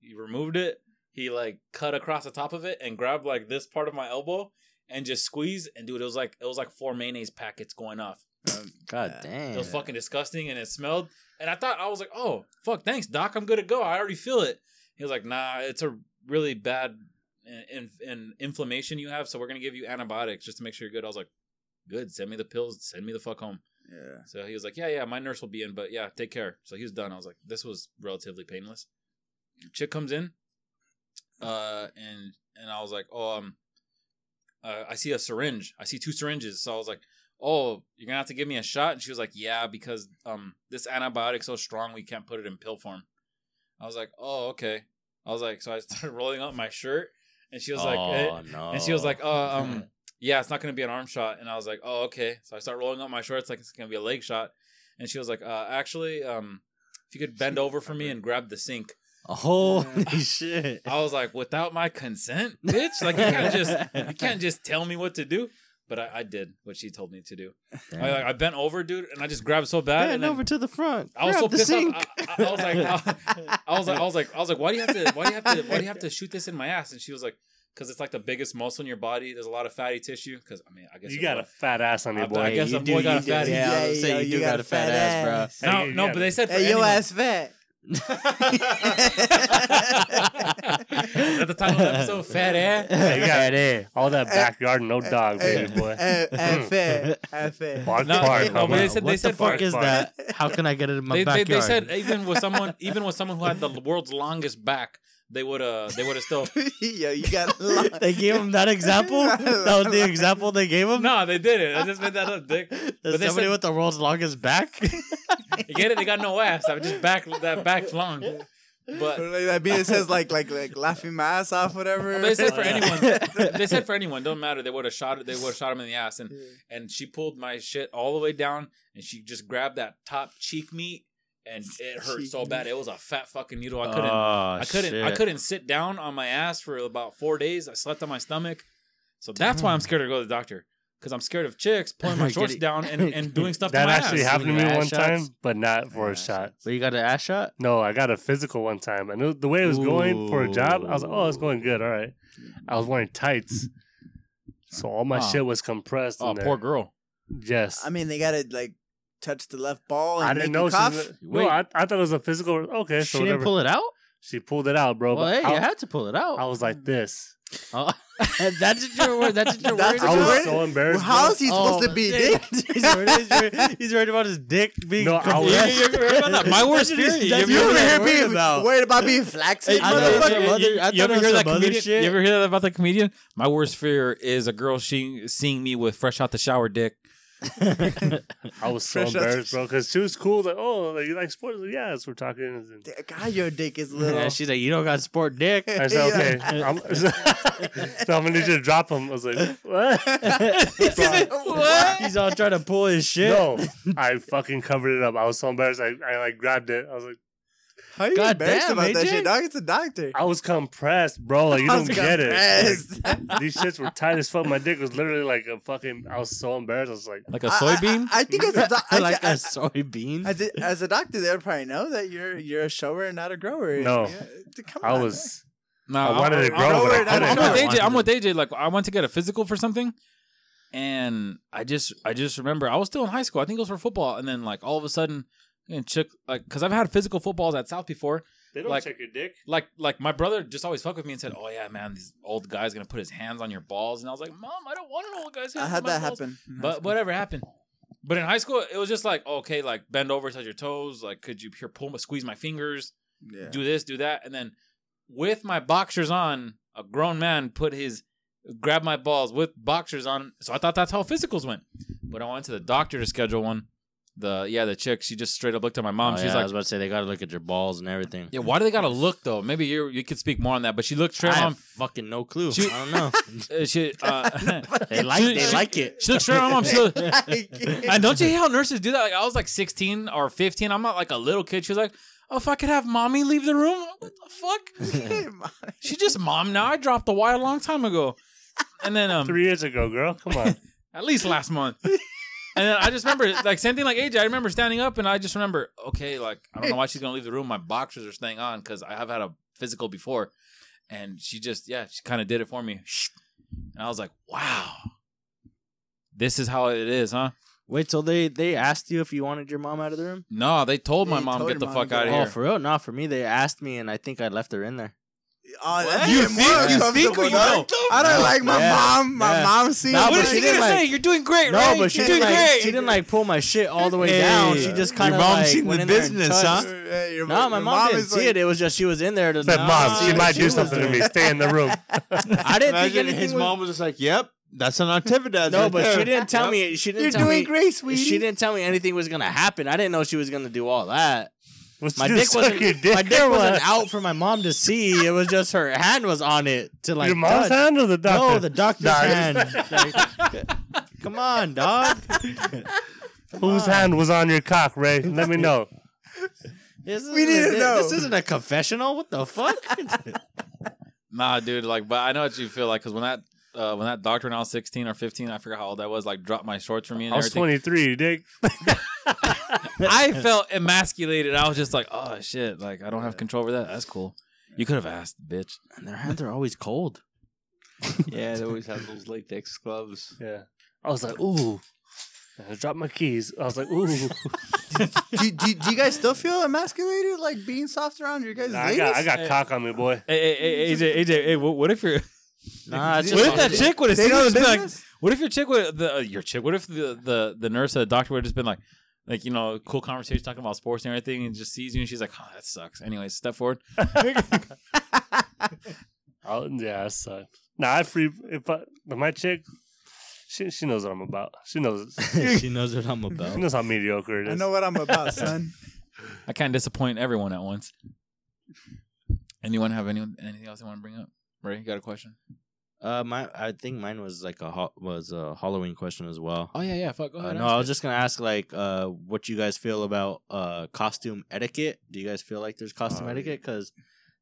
He removed it. He like cut across the top of it and grabbed like this part of my elbow and just squeezed. And dude, it was like it was like four mayonnaise packets going off. Oh, God Yeah. damn. It was fucking disgusting and it smelled. And I thought I was like, oh fuck, thanks doc, I'm good to go. I already feel it. He was like, nah, it's a really bad uh, in, in inflammation you have, so we're gonna give you antibiotics just to make sure you're good. I was like, good. Send me the pills. Send me the fuck home. yeah. So he was like, yeah, yeah, my nurse will be in, but yeah, take care. So he was done. I was like, this was relatively painless. Chick comes in, uh, and and I was like, oh, um, uh, I see a syringe. I see two syringes. So I was like, oh, you're gonna have to give me a shot. And she was like, yeah, because um, this antibiotic's so strong we can't put it in pill form. I was like, oh, okay. I was like, so I started rolling up my shirt, and she was like, eh, oh, no. and she was like, "Uh, um, yeah, it's not gonna be an arm shot." And I was like, "Oh, okay." So I start rolling up my shorts like it's gonna be a leg shot, and she was like, "Uh, actually, um, if you could bend over for me and grab the sink." Holy mm. shit. I was like, "Without my consent, bitch! Like you can't just you can't just tell me what to do." But I, I did what she told me to do. I, like, I bent over, dude, and I just grabbed so bad. and Bend then over to the front. I was Grab so the pissed sink. off. I, I, I was like, I, I was like, I was like, I was like, why do you have to? Why do you have to? Why do you have to shoot this in my ass? And she was like, because it's like the biggest muscle in your body. There's a lot of fatty tissue. Because I mean, I guess You it got a fat ass on your I- boy. I guess you a boy got a you do. fatty. Yeah, I was Yeah, gonna say yo, you do got a fat ass, bro. no, Hey, no, but they said for Hey, yo anyone. ass fat. At the time of the episode, fat ass. Hey, you got Fat ass. all that backyard, no dog, baby boy. Eh, eh, fat. Eh, fat. Bark, No, bark, no, but they said- what the fuck bark, is bark. that? How can I get it in my They, they, backyard? they said even with someone, even with someone who had the world's longest back, they would uh they would have still. yeah you got they gave him that example. that was the example they gave him. No, they didn't. I just made that up, dick. There's But somebody said- with the world's longest back. You get it? They got no ass. I just back that back's long. But Like, that mean it says like like like laughing my ass off, whatever. They said for anyone. They said for anyone. Don't matter. They would have shot it. They would have shot him in the ass. And and she pulled my shit all the way down, and she just grabbed that top cheek meat, and it hurt Cheek so bad. It was a fat fucking needle. I couldn't. Oh, I couldn't. I couldn't sit down on my ass for about four days. I slept on my stomach. So that's why I'm scared to go to the doctor. Because I'm scared of chicks pulling my shorts down and, and doing stuff to That my actually ass. happened to me one ass time, but not for a shot. But you got an ass shot? No, I got a physical one time, and it- the way it was going for a job, I was like, "Oh, it's going good. All right." I was wearing tights, so all my Oh. shit was compressed. Oh, in poor girl. Yes, I mean, they gotta like touch the left ball and I make didn't you know. She cough. was, Wait. no, I, I thought it was a physical. Okay, so she didn't whatever. pull it out? She pulled it out, bro. Well, but hey, I, you had to pull it out. I was like this. Oh, that's what you're worried. That's what you're That's worried I about. was so embarrassed. Well, how bro. is he supposed Oh, to be dick? he's, worried, he's, worried, he's worried about his dick being. No, I was- You- you ever heard about that? My worst fear. he's- You ever You what over he's here worried being about. worried about being flaccid, I You know, ever- motherfucker? some other- you- you ever hear that comedian? shit. You ever hear that about the comedian? My worst fear is a girl seeing seeing me with fresh out the shower dick. I was so Fresh embarrassed, bro, because she was cool. Like, oh, like, you like sports? Like, yes, we're talking. And God, your dick is little. Yeah, she's like, you don't got sport dick. I said, okay. I'm, so I'm gonna need you to drop him. I was like, what? what? He's all trying to pull his shit. No, I fucking covered it up. I was so embarrassed. I, I like grabbed it. I was like, How you God embarrassed damn, about that shit, dog? It's a doctor. I was compressed, bro. Like you I don't was get it. compressed. Like, these shits were tight as fuck. My dick was literally like a fucking. I was so embarrassed. I was like, Like a I- soybean? I, I think as a, doc- I, like I, a soybean. as, a, as a doctor, they'll probably know that you're you're a shower and not a grower. No. Yeah, come I on, was. no, I wanted to I'm- grow, but I I'm- I'm, couldn't. I'm with AJ. I'm with AJ. Like I went to get a physical for something, and I just I just remember I was still in high school. I think it was for football, and then like all of a sudden, and chick like because I've had physical footballs at South before. They don't Like- check your dick. Like like my brother just always fucked with me and said, "Oh yeah, man, this old guy's gonna put his hands on your balls," and I was like, "Mom, I don't want an old guy's hands." I had on my that balls." happen. But whatever happened. But in high school, it was just like okay, like bend over, touch your toes. Like, could you here pull, my squeeze my fingers? yeah. do this, do that, and then with my boxers on, a grown man put his grab my balls with boxers on. So I thought that's how physicals went. But I went to the doctor to schedule one. The yeah, the chick, she just straight up looked at my mom. Oh, She's yeah, I was about to say they got to look at your balls and everything. yeah, why do they gotta look though? Maybe you you could speak more on that. But she looked I straight have on. fucking no clue. She- I don't know. Uh, she uh, they like she- they she- like it. She looked straight on my mom. She looked, and and don't you hate how nurses do that? Like I was like 16 or 15. I'm not like a little kid. She was like, oh, if I could have mommy leave the room, what the fuck? She just mom now. I dropped the Y a long time ago. And then um Three years ago, girl. Come on. at least last month. And then I just remember like same thing like AJ. I remember standing up and I just remember, okay, like I don't know why she's gonna leave the room. My boxers are staying on because I have had a physical before. And she just, yeah, she kind of did it for me. And I was like, wow. This is how it is, huh? Wait, so they they asked you if you wanted your mom out of the room? No, they told my They mom told get your the mom fuck get out of here. Oh, here. for real? No, for me they asked me, and I think I left her in there. Oh, You think- you think or you don't? I don't like my Yeah. mom. My Yeah. mom seeing. No, what but is she she gonna like- say? You're doing great, No, right? but she You're didn't like great. she didn't like pull my shit all the way Hey, down. She just kind of mom like seen went the in there business, touched. huh? Hey, your- No, my your mom, didn't see like- it. It was just she was in there to. Said, no, mom, she might do was something to there. me. Stay in the room. I didn't think Imagine anything his mom was just like, "Yep, that's an activity." No, but she didn't tell me. She didn't You're tell doing me. great, sweetie. She didn't tell me anything was gonna happen. I didn't know she was gonna do all that. Was My dick wasn't. your dick my dick wasn't out for my mom to see. It was just her hand was on it to like. Your mom's touch. hand or the doctor? No, the doctor's Nah, hand. Like, come on, dog. Whose hand was on your cock, Ray? Let me know. This We isn't need a- to know. This isn't a confessional. What the fuck? Nah, dude. Like, but I know what you feel like because when that uh, when that doctor when I was 16 or 15, I forgot how old I was. Like, dropped my shorts for me and I was everything. 23, you dig? I felt emasculated. I was just like, oh shit. Like, I don't have control over that. That's cool. You could have asked, bitch. and their hands are always cold. Yeah, they always have those latex gloves. Yeah. I was like, ooh. I dropped my keys. I was like, ooh. do, do, do you guys still feel emasculated, like being soft around your guys' Nah, I got, I got cock on me, boy. Hey, hey, hey, AJ, AJ, hey, what, what if you're? Nah, What just What if that They- chick would have seen know you the just been like, what if your chick would the uh, your chick? What if the the the nurse or the doctor would have just been like, like you know, cool conversation talking about sports and everything, and just sees you and she's like, oh, that sucks. Anyways, step forward. Oh, yeah, that sucked. Nah, I free. If I, but my chick, she she knows what I'm about. She knows. she knows what I'm about. She knows how mediocre it I know what I'm about, son. I can't disappoint everyone at once. Anyone have anyone anything else they want to bring up? Ray, you got a question? Uh, my I think mine was like a ho- was a Halloween question as well. Oh yeah, yeah. Fuck. Go Uh, ahead. no, I was it. just gonna ask like uh what you guys feel about uh costume etiquette. Do you guys feel like there's costume Oh, etiquette? Because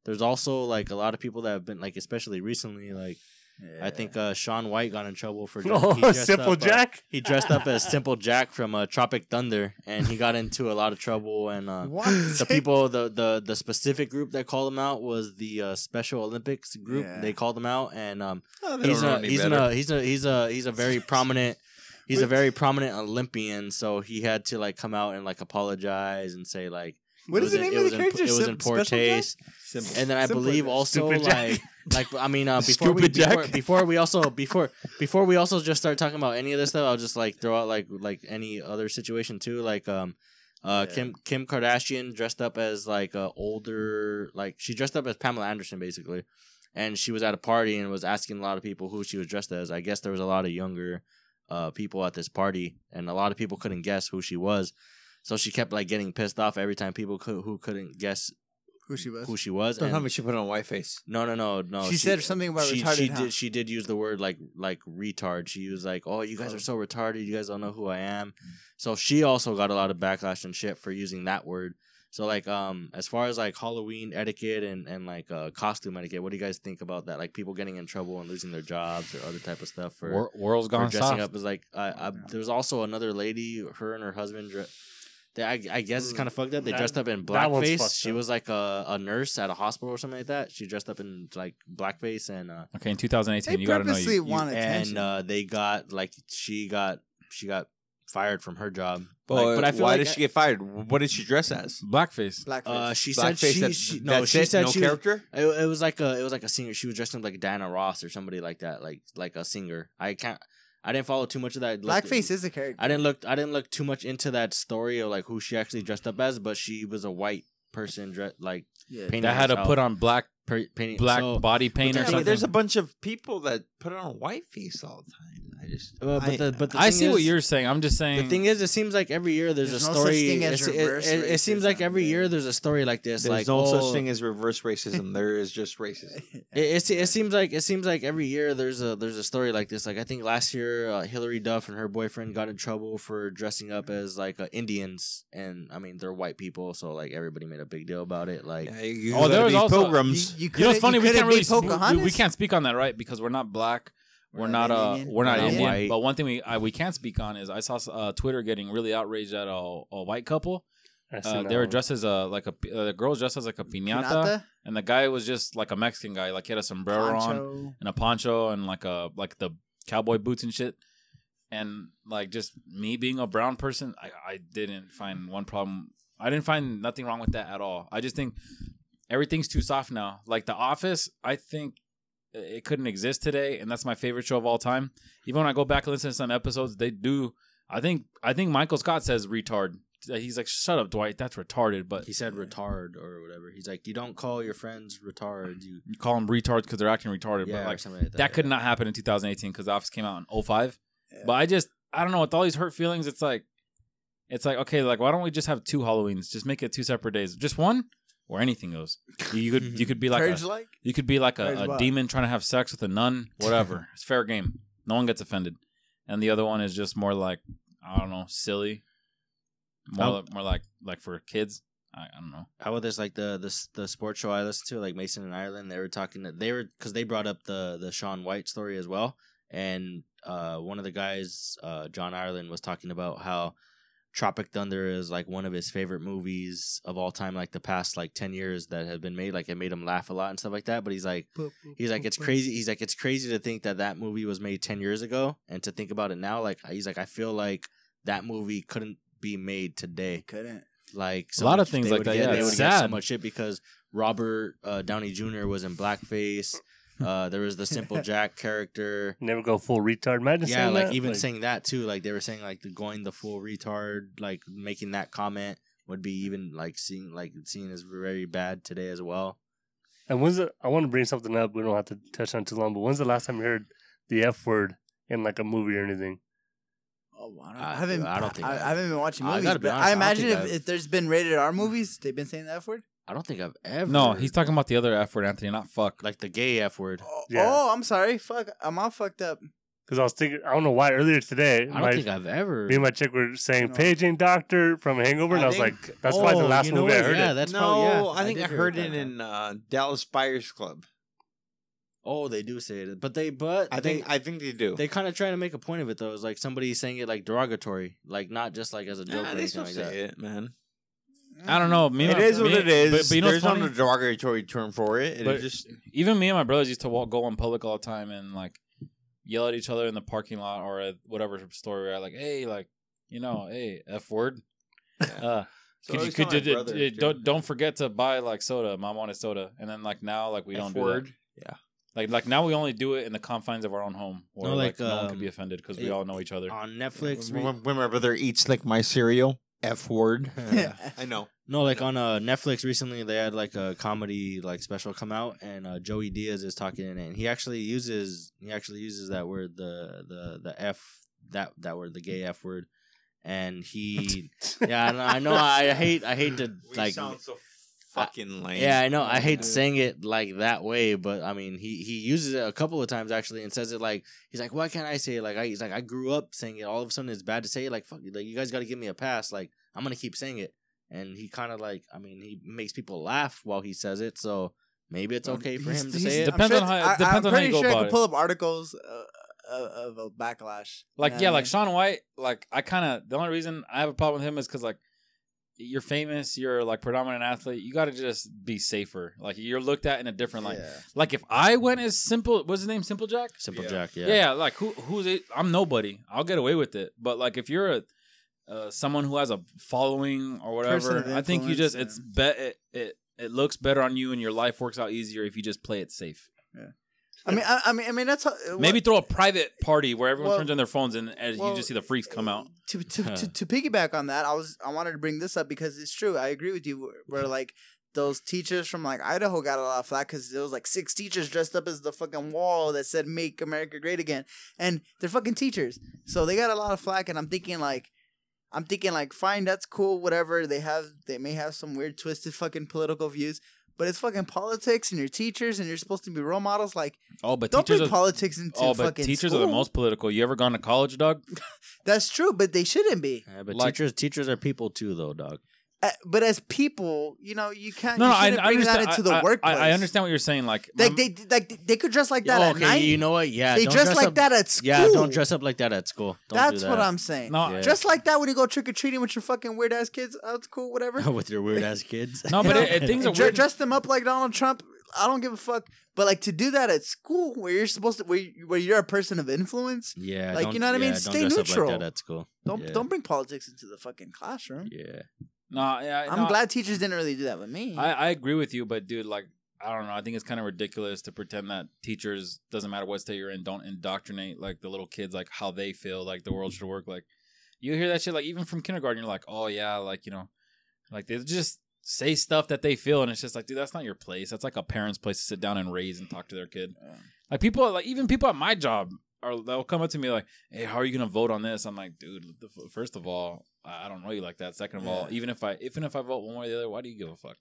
there's also like a lot of people that have been like, especially recently, like I think uh Shaun White got in trouble for Oh, simple up, uh, Jack. he dressed up as Simple Jack from uh, Tropic Thunder, and he got into a lot of trouble. And uh, the people, the the the specific group that called him out was the uh, Special Olympics group. Yeah. They called him out, and um, Oh, he's a he's a he's a he's a he's a very prominent he's a very prominent Olympian. So he had to like come out and like apologize and say like What It is the was in- name it of was the character? It was in Sim- poor taste. Simple. And then I Simple believe also like like I mean uh, before we before, before we also before before we also just start talking about any of this stuff, I'll just like throw out like like any other situation too. Like um uh Yeah. Kim Kim Kardashian dressed up as like a older like she dressed up as Pamela Anderson basically. And she was at a party and was asking a lot of people who she was dressed as. I guess there was a lot of younger uh people at this party and a lot of people couldn't guess who she was. So she kept like getting pissed off every time people could, who couldn't guess Who she was? who she was. Don't and- tell me she put on a white face. no, no, no, no. She said something about she, retarded, She huh? did. She did use the word like like retard. She was like, "Oh, you guys Oh. are so retarded. You guys don't know who I am." So she also got a lot of backlash and shit for using that word. So like, um, as far as like Halloween etiquette and and like uh, costume etiquette, what do you guys think about that? Like people getting in trouble and losing their jobs or other type of stuff for, Wor- world's for gone dressing soft. up is like. I, I, there was also another lady, her and her husband. Dre- they, I, I guess it's kind of fucked up. They That- dressed up in blackface. She up. was like a, a nurse at a hospital or something like that. She dressed up in like blackface and uh, Okay, in 2018, you gotta know purposely you, want and attention. uh, they got like she got she got fired from her job. But, Like, but I feel why like did she get fired? What did she dress as? blackface. Blackface. uh, she said Blackface, she, that- she no she it? said no she was, character. it, it was like a it was like a singer. She was dressed up like Diana Ross or somebody like that, like like a singer. I can't. I didn't follow too much of that. Looked- Blackface is a character. I didn't look. I didn't look too much into that story of like who she actually dressed up as, but she was a white person, dressed like yeah. painting That had to put on black per, painting black so- body paint or Yeah, something. there's a bunch of people that put on a white face all the time. I just, Uh, but I, the but the I thing see what you're saying. I'm just saying. The thing is, it seems like every year there's, There's a no such story. thing as it's- it, reverse it, it seems like racism, every year there's a story like this. there's like no oh, such thing as reverse racism. there is just racism. It, it, it seems like it seems like every year there's a there's a story like this. Like I think last year uh, Hilary Duff and her boyfriend got in trouble for dressing up as like uh, Indians, and I mean they're white people, so like everybody made a big deal about it. Like Yeah, you Oh, there was these also- pilgrims. You, you, you know, it's funny. We can't really. be sp- we, we can't speak on that, right? Because we're not black. We're, not. Uh, Indian. we're not We're not Indian. white. But one thing we I, we can't speak on is I saw uh, Twitter getting really outraged at a, a white couple. Uh, they were dressed as a like a uh, the girl's dressed as like a piñata, Pinata? and the guy was just like a Mexican guy. Like he had a sombrero on and a poncho and like a like the cowboy boots and shit. And like just me being a brown person, I, I didn't find one problem. I didn't find nothing wrong with that at all. I just think everything's too soft now. Like The Office, I think it couldn't exist today, and that's my favorite show of all time. Even when I go back and listen to some episodes, they do. I think I think Michael Scott says retard. He's like, "Shut up, Dwight. That's retarded." But he said retard or whatever. He's like, you don't call your friends retards. You you call them retards because they're acting retarded. yeah, but like like that. that could yeah. not happen in 2018 because The Office came out in 05. Yeah. But I just I don't know with all these hurt feelings. It's like it's like okay, like why don't we just have two Halloweens? Just make it two separate days. Just one where anything goes. You, you could you could be like a, like? you could be like a, a demon trying to have sex with a nun. Whatever. it's fair game. No one gets offended. And the other one is just more like I don't know, silly. More Oh. like, more like like for kids. I, I don't know. How about this? Like the the the sports show I listened to, like Mason and Ireland, they were talking. That they were because they brought up the the Shaun White story as well, and uh, one of the guys, uh, John Ireland, was talking about how Tropic Thunder is like one of his favorite movies of all time, like the past like ten years that have been made. Like it made him laugh a lot and stuff like that. But he's like, he's like, it's crazy. He's like, it's crazy to think that that movie was made ten years ago, and to think about it now. Like he's like, I feel like that movie couldn't be made today Couldn't. like A lot of things they like would that, Get, yeah, they it's would get so sad. much shit because Robert uh, Downey Jr. was in blackface. Uh, there was the Simple Jack character. Never go full retard. Imagine Yeah, like that. even saying that too. Like they were saying like the going the full retard, like making that comment would be even like seeing like seen as very bad today as well. And when's the? I want to bring something up. We don't have to touch on too long. But when's the last time you heard the F word in like a movie or anything? Oh, I, don't, I- I haven't. I don't think I, I- I haven't been watching movies, gotta be but honest, I I imagine think if, if there's been rated R movies, they've been saying the F word. I don't think I've ever. No, he's talking about the other F word, Anthony, not fuck. like the gay f word. Oh, Yeah. oh, I'm sorry. Fuck, I'm all fucked up. Because I was thinking, I don't know why earlier today, I don't my, think I've ever. me and my chick were saying No. paging doctor from Hangover, and I, I was like, think- that's probably the Oh, last you know movie I heard Yeah, it. that's no, probably yeah. I think I, did hear heard it then. in uh, Dallas Buyers Club. Oh, they do say it, but they but I they, think I think they do. They kind of try to make a point of it though. It's like somebody saying it like derogatory, like not just like as a joke Nah, or they anything still like say that. it, man. I don't know. Me, It and my- is what me- it is. But, but you know There's funny? not a derogatory term for it. It just even me and my brothers used to walk, go in public all the time and like yell at each other in the parking lot or at whatever store we're at. Like, hey, like, you know, hey, f word. Uh, So could you could my you, brother, dude, don't don't forget to buy like soda. Mom wanted soda, and then like now like we don't F do that. word. Yeah. Like like now we only do it in the confines of our own home, or No, like, like, no one could um, be offended because we all know each other. on Netflix. re- When, when my brother eats like my cereal, F word. Yeah. I know. No, like on uh, Netflix recently, they had like a comedy like special come out, and uh, Joey Diaz is talking in it, and he actually uses he actually uses that word the the the f that that word the gay f word, and he yeah I know I, hate I hate to We like sound so fucking lame. yeah I know I hate Yeah. saying it like that way, but I mean he he uses it a couple of times actually and says it like he's like why can't I say it? Like I he's like I grew up saying it. All of a sudden it's bad to say it. Like fuck like you guys got to give me a pass. Like I'm gonna keep saying it and he kind of like I mean he makes people laugh while he says it so maybe it's okay for He's- him to say it. Depends I'm on how- I, depends I'm on how pretty you go sure I about could it. pull up articles uh, of, of a backlash. Like yeah, what I like? Shaun White. Like I kind of the only reason I have a problem with him is because like you're famous, you're like predominant athlete. You got to just be safer. Like you're looked at in a different light. Yeah. Like if I went as simple, what's his name? Simple Jack. Simple Yeah. Jack, Yeah. yeah. like who who's it? I'm nobody. I'll get away with it. But like if you're a uh, someone who has a following or whatever, I think you just it's bet it, it it looks better on you and your life works out easier if you just play it safe. Yeah. I mean, I, I mean, I mean, that's how, Maybe throw a private party where everyone Well- turns on their phones and, and well, you just see the freaks come out. to to, to to piggyback on that, I was I wanted to bring this up because it's true. I agree with you. Where, where like those teachers from like Idaho got a lot of flack because there was like six teachers dressed up as the fucking wall that said "Make America Great Again," and they're fucking teachers, so they got a lot of flack. And I'm thinking like. I'm thinking like, fine, that's cool, whatever. They have, they may have some weird, twisted, fucking political views, but it's fucking politics, and you're teachers, and you're supposed to be role models. Like, Oh, but don't teachers bring are, politics into oh, but fucking teachers are the most political. You ever gone to college, dog? That's true, but they shouldn't be. Yeah, but Like- teachers teachers are people too though, dog. Uh, but as people, you know, you can't. No, you no, I, shouldn't I bring understand. that into the I, I- workplace. I, I understand what you're saying. Like, Like they like they could dress like that Oh, at okay, night. you know what? Yeah, they don't dress, like up- that at school. Yeah, don't dress up like that at school. Don't That's do what. I'm saying. no, Yeah. Dress like that when you go trick or treating with your fucking weird ass kids. That's cool, whatever. with your weird ass kids. No, but it- it- things are weird. Dress them up like Donald Trump. I don't give a fuck. But like to do that at school, where you're supposed to, where, you, where you're a person of influence, yeah, Like, you know what I mean? Stay don't dress neutral. Up like that at school. don't Yeah. don't bring politics into the fucking classroom. Yeah, no, yeah, I'm no, glad teachers didn't really do that with me. I, I agree with you, but dude, like, I don't know. I think it's kind of ridiculous to pretend that teachers doesn't matter what state you're in, don't indoctrinate like the little kids, like how they feel, like the world should work. Like, you hear that shit, like even from kindergarten, you're like, oh yeah, like you know, like they just say stuff that they feel, and it's just like, dude, that's not your place. That's like a parent's place to sit down and raise and talk to their kid. Yeah. Like people, like even people at my job are they'll come up to me like, "Hey, how are you gonna vote on this?" I'm like, dude, the, f- first of all, I I don't know you like that. Second of all, even if I even if I vote one way or the other, why do you give a fuck?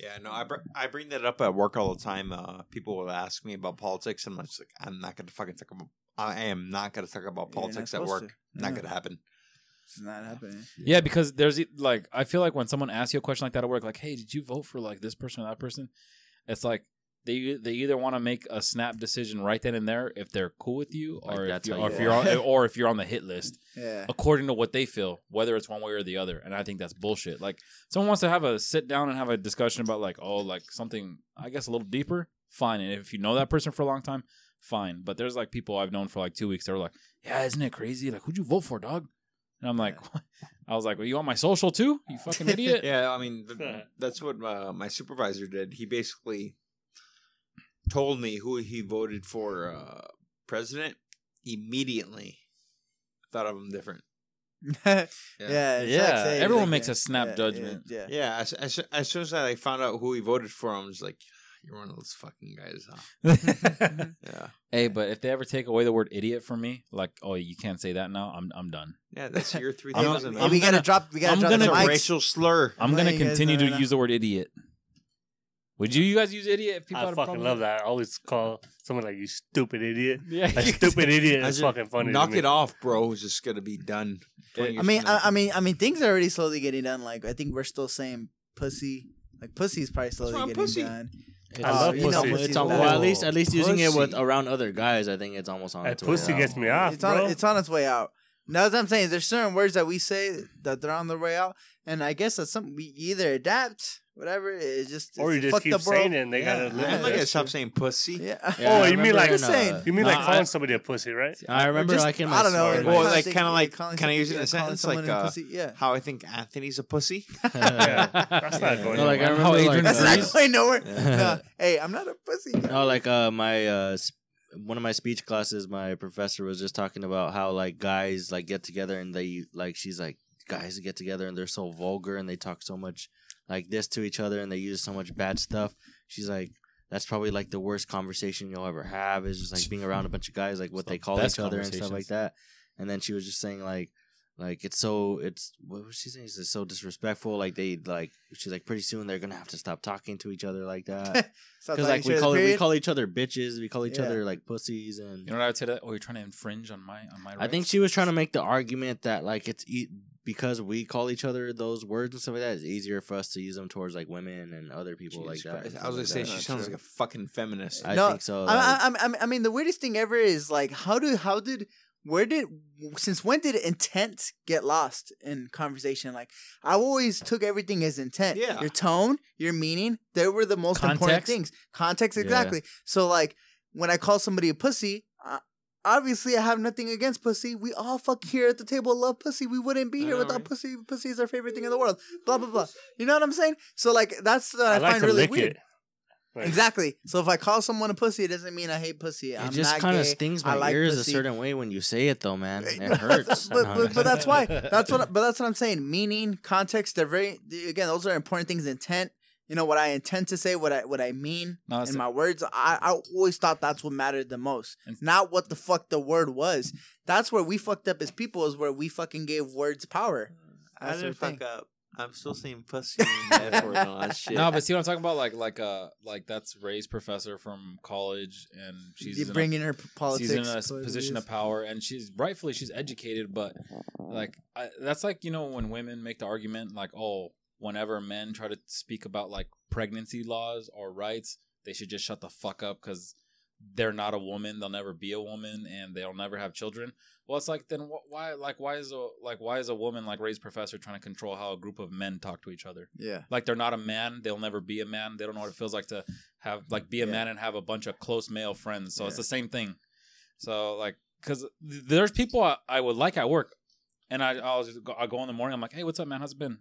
Yeah, no, I, br- I bring that up at work all the time. Uh, people will ask me about politics, and I'm just like, I'm not going to fucking talk about. I am not going to talk about Yeah, you're not politics at work. to. Not Yeah. going to happen. It's not happening. Yeah, because there's e- like I feel like when someone asks you a question like that at work, like, "Hey, did you vote for like this person or that person?" It's like they they either want to make a snap decision right then and there if they're cool with you, Like, or if you're, or you if you're on, or if you're on the hit list Yeah. according to what they feel, whether it's one way or the other. And I think that's bullshit. Like someone wants to have a sit down and have a discussion about like, oh, like something I guess a little deeper, fine. And if you know that person for a long time, fine. But there's like people I've known for like two weeks. they're like, yeah, isn't it crazy? Like, who'd you vote for, dog? And I'm like, I was like, well, you want my social too? You fucking idiot. Yeah, I mean, that's what uh, my supervisor did. He basically told me who he voted for uh, president immediately. Thought of him different. yeah. Yeah, it's like everyone like, makes yeah, a snap yeah, judgment. Yeah. Yeah, as, as, as soon as I found out who he voted for, I was like, "You're one of those fucking guys." Huh? Yeah, hey, but if they ever take away the word idiot from me, like, oh, you can't say that now. I'm I'm done. yeah, that's year three I'm- thousand. Hey, we gotta drop. We gotta I'm drop gonna the mics. racial slur. I'm I'm gonna letting you guys continue to right now. use the word idiot. Would you, you guys use idiot if people I had a fucking problem love with that. I always call someone like you stupid idiot. Yeah, A stupid idiot I is fucking funny. to Knock me. it off, bro. It's just gonna be done. I mean. I, I mean, I mean, things are already slowly getting done. Like, I think we're still saying pussy. Like, pussy's probably slowly getting pussy? done. I Uh, love you know pussy. it's on, bad. well, at least at least using it with around other guys. I think it's almost on That its way pussy out. gets me off, It's on. bro. It's on its way out. Now, as I'm saying, there's certain words that we say that they're on their way out, and I guess that's something we either adapt whatever. It's just Or you it's a just fucked keep saying it and they Yeah. gotta I'm live not with gonna stop saying pussy. Yeah. Yeah, Oh, I you mean like- in, Just saying. You mean No, like I- calling somebody a pussy, right? I remember Just- like in my I don't know. story, Well, like, kinda like- can I use it using yeah, a sentence like, uh, yeah. How I think Anthony's a pussy. Yeah, that's not going No, like, I anywhere. remember, How like, Adrian That's uh, not agrees. going nowhere. No, hey, I'm not a pussy. No, like uh, my uh, one of my speech classes, my professor was just talking about how like guys like get together and they like she's like guys get together and they're so vulgar and they talk so much like this to each other and they use so much bad stuff. She's like. That's probably like the worst conversation you'll ever have is just like being around a bunch of guys, like what the they call best each other and stuff like that. And then she was just saying like, like it's so it's what was she saying? It's so disrespectful. Like they like she's like pretty soon they're gonna have to stop talking to each other like that. Because talking like we shit, call we call each other bitches, we call each Yeah. other like pussies, and You know what I would say? That oh, you're trying to infringe on my on my. I think she was trying to make the argument that like it's e- because we call each other those words and stuff like that. It's easier for us to use them towards like women and other people Jesus like that. Christ. I was gonna stuff say like she that. sounds like a fucking feminist. I No, think so. I, like- I, I, I mean, the weirdest thing ever is like, how do how did where did since when did intent get lost in conversation? Like, I always took everything as intent. Yeah. your tone, your meaning, they were the most important things. Context, Yeah. exactly. So like, when I call somebody a pussy. Obviously, I have nothing against pussy. We all fuck here at the table love pussy. We wouldn't be here know, without right? pussy. Pussy is our favorite thing in the world. Blah blah blah. You know what I'm saying? So like, that's what I, I like find really weird. Like, Exactly. So if I call someone a pussy, it doesn't mean I hate pussy. it I'm just kind of stings my like ears pussy. a certain way when you say it, though, man. It hurts. but, but, but that's why. That's what. But that's what I'm saying. Meaning, context. They're very. Again, those are important things. Intent. You know what I intend to say. What I what I mean No, it's- in my words. I I always thought that's what mattered the most. And- Not what the fuck the word was. That's where we fucked up as people. Is where we fucking gave words power. I That's didn't the thing. fuck up. I'm still saying pussy and F word and all that shit. No, but see what I'm talking about? Like, like, uh, like that's Ray's professor from college, and she's You in a- bringing her politics. she's in a political position of power, and she's rightfully she's educated, but like I, that's like you know when women make the argument like, oh, whenever men try to speak about like pregnancy laws or rights, they should just shut the fuck up because they're not a woman, they'll never be a woman, and they'll never have children. Well, it's like then wh- why like why is a like why is a woman like Ray's professor trying to control how a group of men talk to each other? Yeah. like they're not a man they'll never be a man they don't know what it feels like to have like be a Yeah. man and have a bunch of close male friends so it's the same thing so like because there's people I, I would like at work and i i'll just go, i go in the morning i'm like hey what's up man how's it been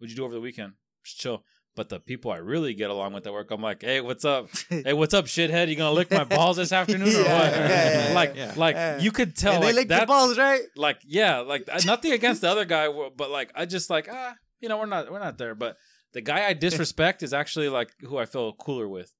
what'd you do over the weekend? Just chill. But the people i really get along with at work i'm like hey what's up? Hey what's up shithead? You gonna lick my balls this afternoon or what? yeah, yeah, like yeah. like you could tell and they like lick that your balls, right? like yeah like nothing against the other guy but like i just like ah you know we're not we're not there. But the guy i disrespect is actually like who i feel cooler with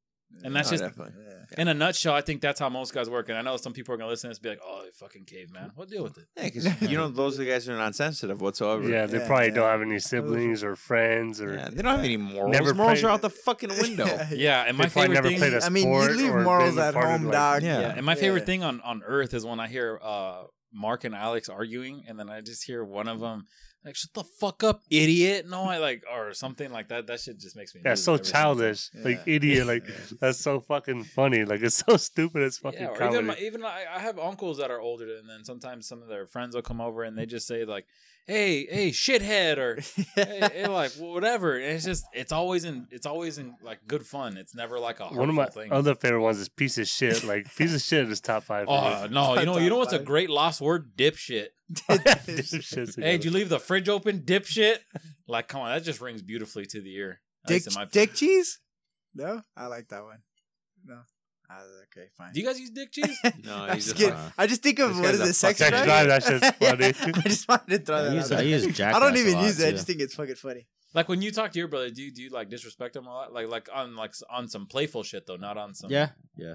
and that's Oh, just definitely. in a nutshell i think that's how most guys work and i know some people are gonna listen to this and be like oh you fucking caveman what deal with it Yeah, because you know those are the guys that are not sensitive whatsoever. Yeah, they Yeah, probably yeah. don't have any siblings or friends or Yeah, they don't have any morals. Never morals played- are out the fucking window. yeah and They my probably favorite never thing played a I mean, you leave or morals been at part of, home, like- dog. Yeah. yeah and my favorite Yeah. thing on on earth is when i hear uh mark and alex arguing and then i just hear one of them like shut the fuck up idiot no i like or something like that that shit just makes me Yeah, so every single time. childish, like idiot. Like that's so fucking funny. Like it's so stupid. It's fucking Yeah, comedy. even my, even I, I have uncles that are older, and then sometimes some of their friends will come over and they just say like, "Hey, hey, shithead," or hey, hey, like whatever. And it's just it's always in it's always in like good fun. It's never like a hurtful One of my thing. other favorite ones is piece of shit. Like piece of shit is top five. for oh me. no, you know you know what's a great lost word? Dipshit. Shit's Hey, did you leave the fridge open? Dipshit. Like, come on, that just rings beautifully to the ear. At dick, my dick cheese? No, I like that one. No. Ah, okay, fine. Do you guys use dick cheese? No, I'm just just kidding. like, I just think of what is what guy's is a it, sex fucking Sex drive? drive, that shit's funny. I just wanted to throw I that use, out I there. use I don't even use it. I just think it's fucking funny. like when you talk to your brother, do you, do you like disrespect him a lot? Like like on like on some playful shit though, not on some. Yeah, yeah.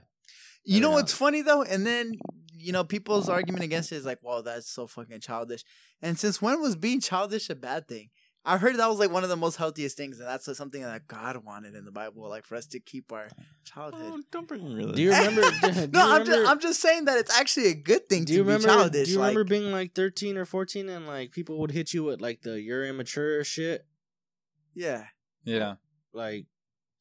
You know Yeah. what's funny though? And then, you know, people's argument against it is like, well, that's so fucking childish. And since when was being childish a bad thing? I heard that was like one of the most healthiest things, and that's something that God wanted in the Bible, like for us to keep our childhood. oh, don't bring religion. Do you remember? do you no, I'm just I'm just saying that it's actually a good thing Do you to remember? be childish. do you like, remember being like thirteen or fourteen and like people would hit you with like the you're immature shit? yeah, Yeah. Like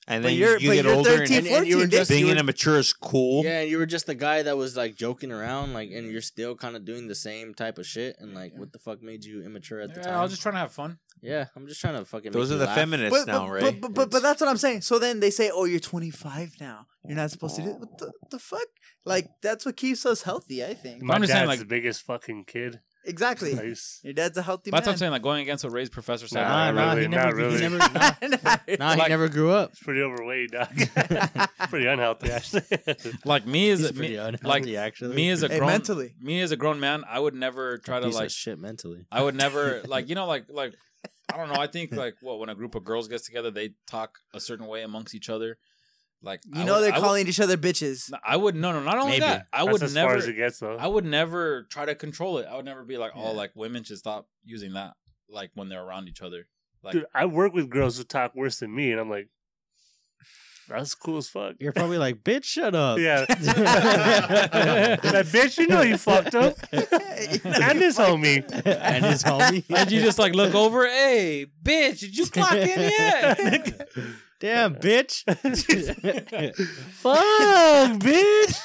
and then you're- you but get you're older 13, and, and you were just being you were- immature is cool. Yeah, and you were just the guy that was like joking around, like, and you're still kind of doing the same type of shit. And like, what the fuck made you immature at the Yeah, time? I was just trying to have fun. yeah, I'm just trying to fucking. Those make are you the laugh. feminists But, now, but, right? but, but, but, but that's what I'm saying. So then they say, "Oh, you're 25 now. You're not supposed to do what the, the fuck." Like that's what keeps us healthy. I think. My I'm just dad's saying, like- the biggest fucking kid. Exactly. Nice. Your dad's a healthy But that's what I'm man. saying. Like going against what Ray's professor said. Nah, Nah, nah, really, he not never, really. he never, nah, nah, he Like- never grew up. It's pretty overweight, dog. pretty unhealthy, actually. like me as He's a, pretty me, unhealthy, like actually. me as a Hey, grown mentally. me as a grown man, I would never try to piece like shit mentally. I would never like you know like like I don't know. I think like what when a group of girls gets together, they talk a certain way amongst each other. Like You I know would- they're I would- calling each other bitches. I would no no not only Maybe. that I That's would as never far as it gets, though. I would never try to control it. I would never be like oh like women should stop using that like when they're around each other. Like Dude, I work with girls who talk worse than me, and I'm like, that's cool as fuck. You're probably like, bitch, shut up. Yeah. that bitch, you know you fucked up. and his homie. and his homie. and you just like look over, hey bitch, did you clock in yet? Damn, bitch. Fuck, bitch.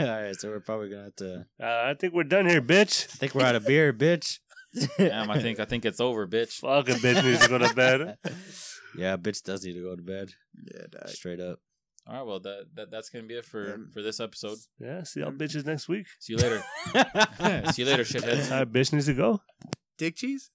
All right, so we're probably gonna have to. Uh, I think we're done here, bitch. I think we're out of beer, bitch. Damn, I think I think it's over, bitch. Fucking bitch needs to go to bed. Yeah, bitch does need to go to bed. Yeah, dog. Straight up. All right, well that, that that's gonna be it for Um, for this episode. Yeah, see y'all bitches next week. See you later. See you later, shitheads. All right, bitch needs to go. Dick cheese?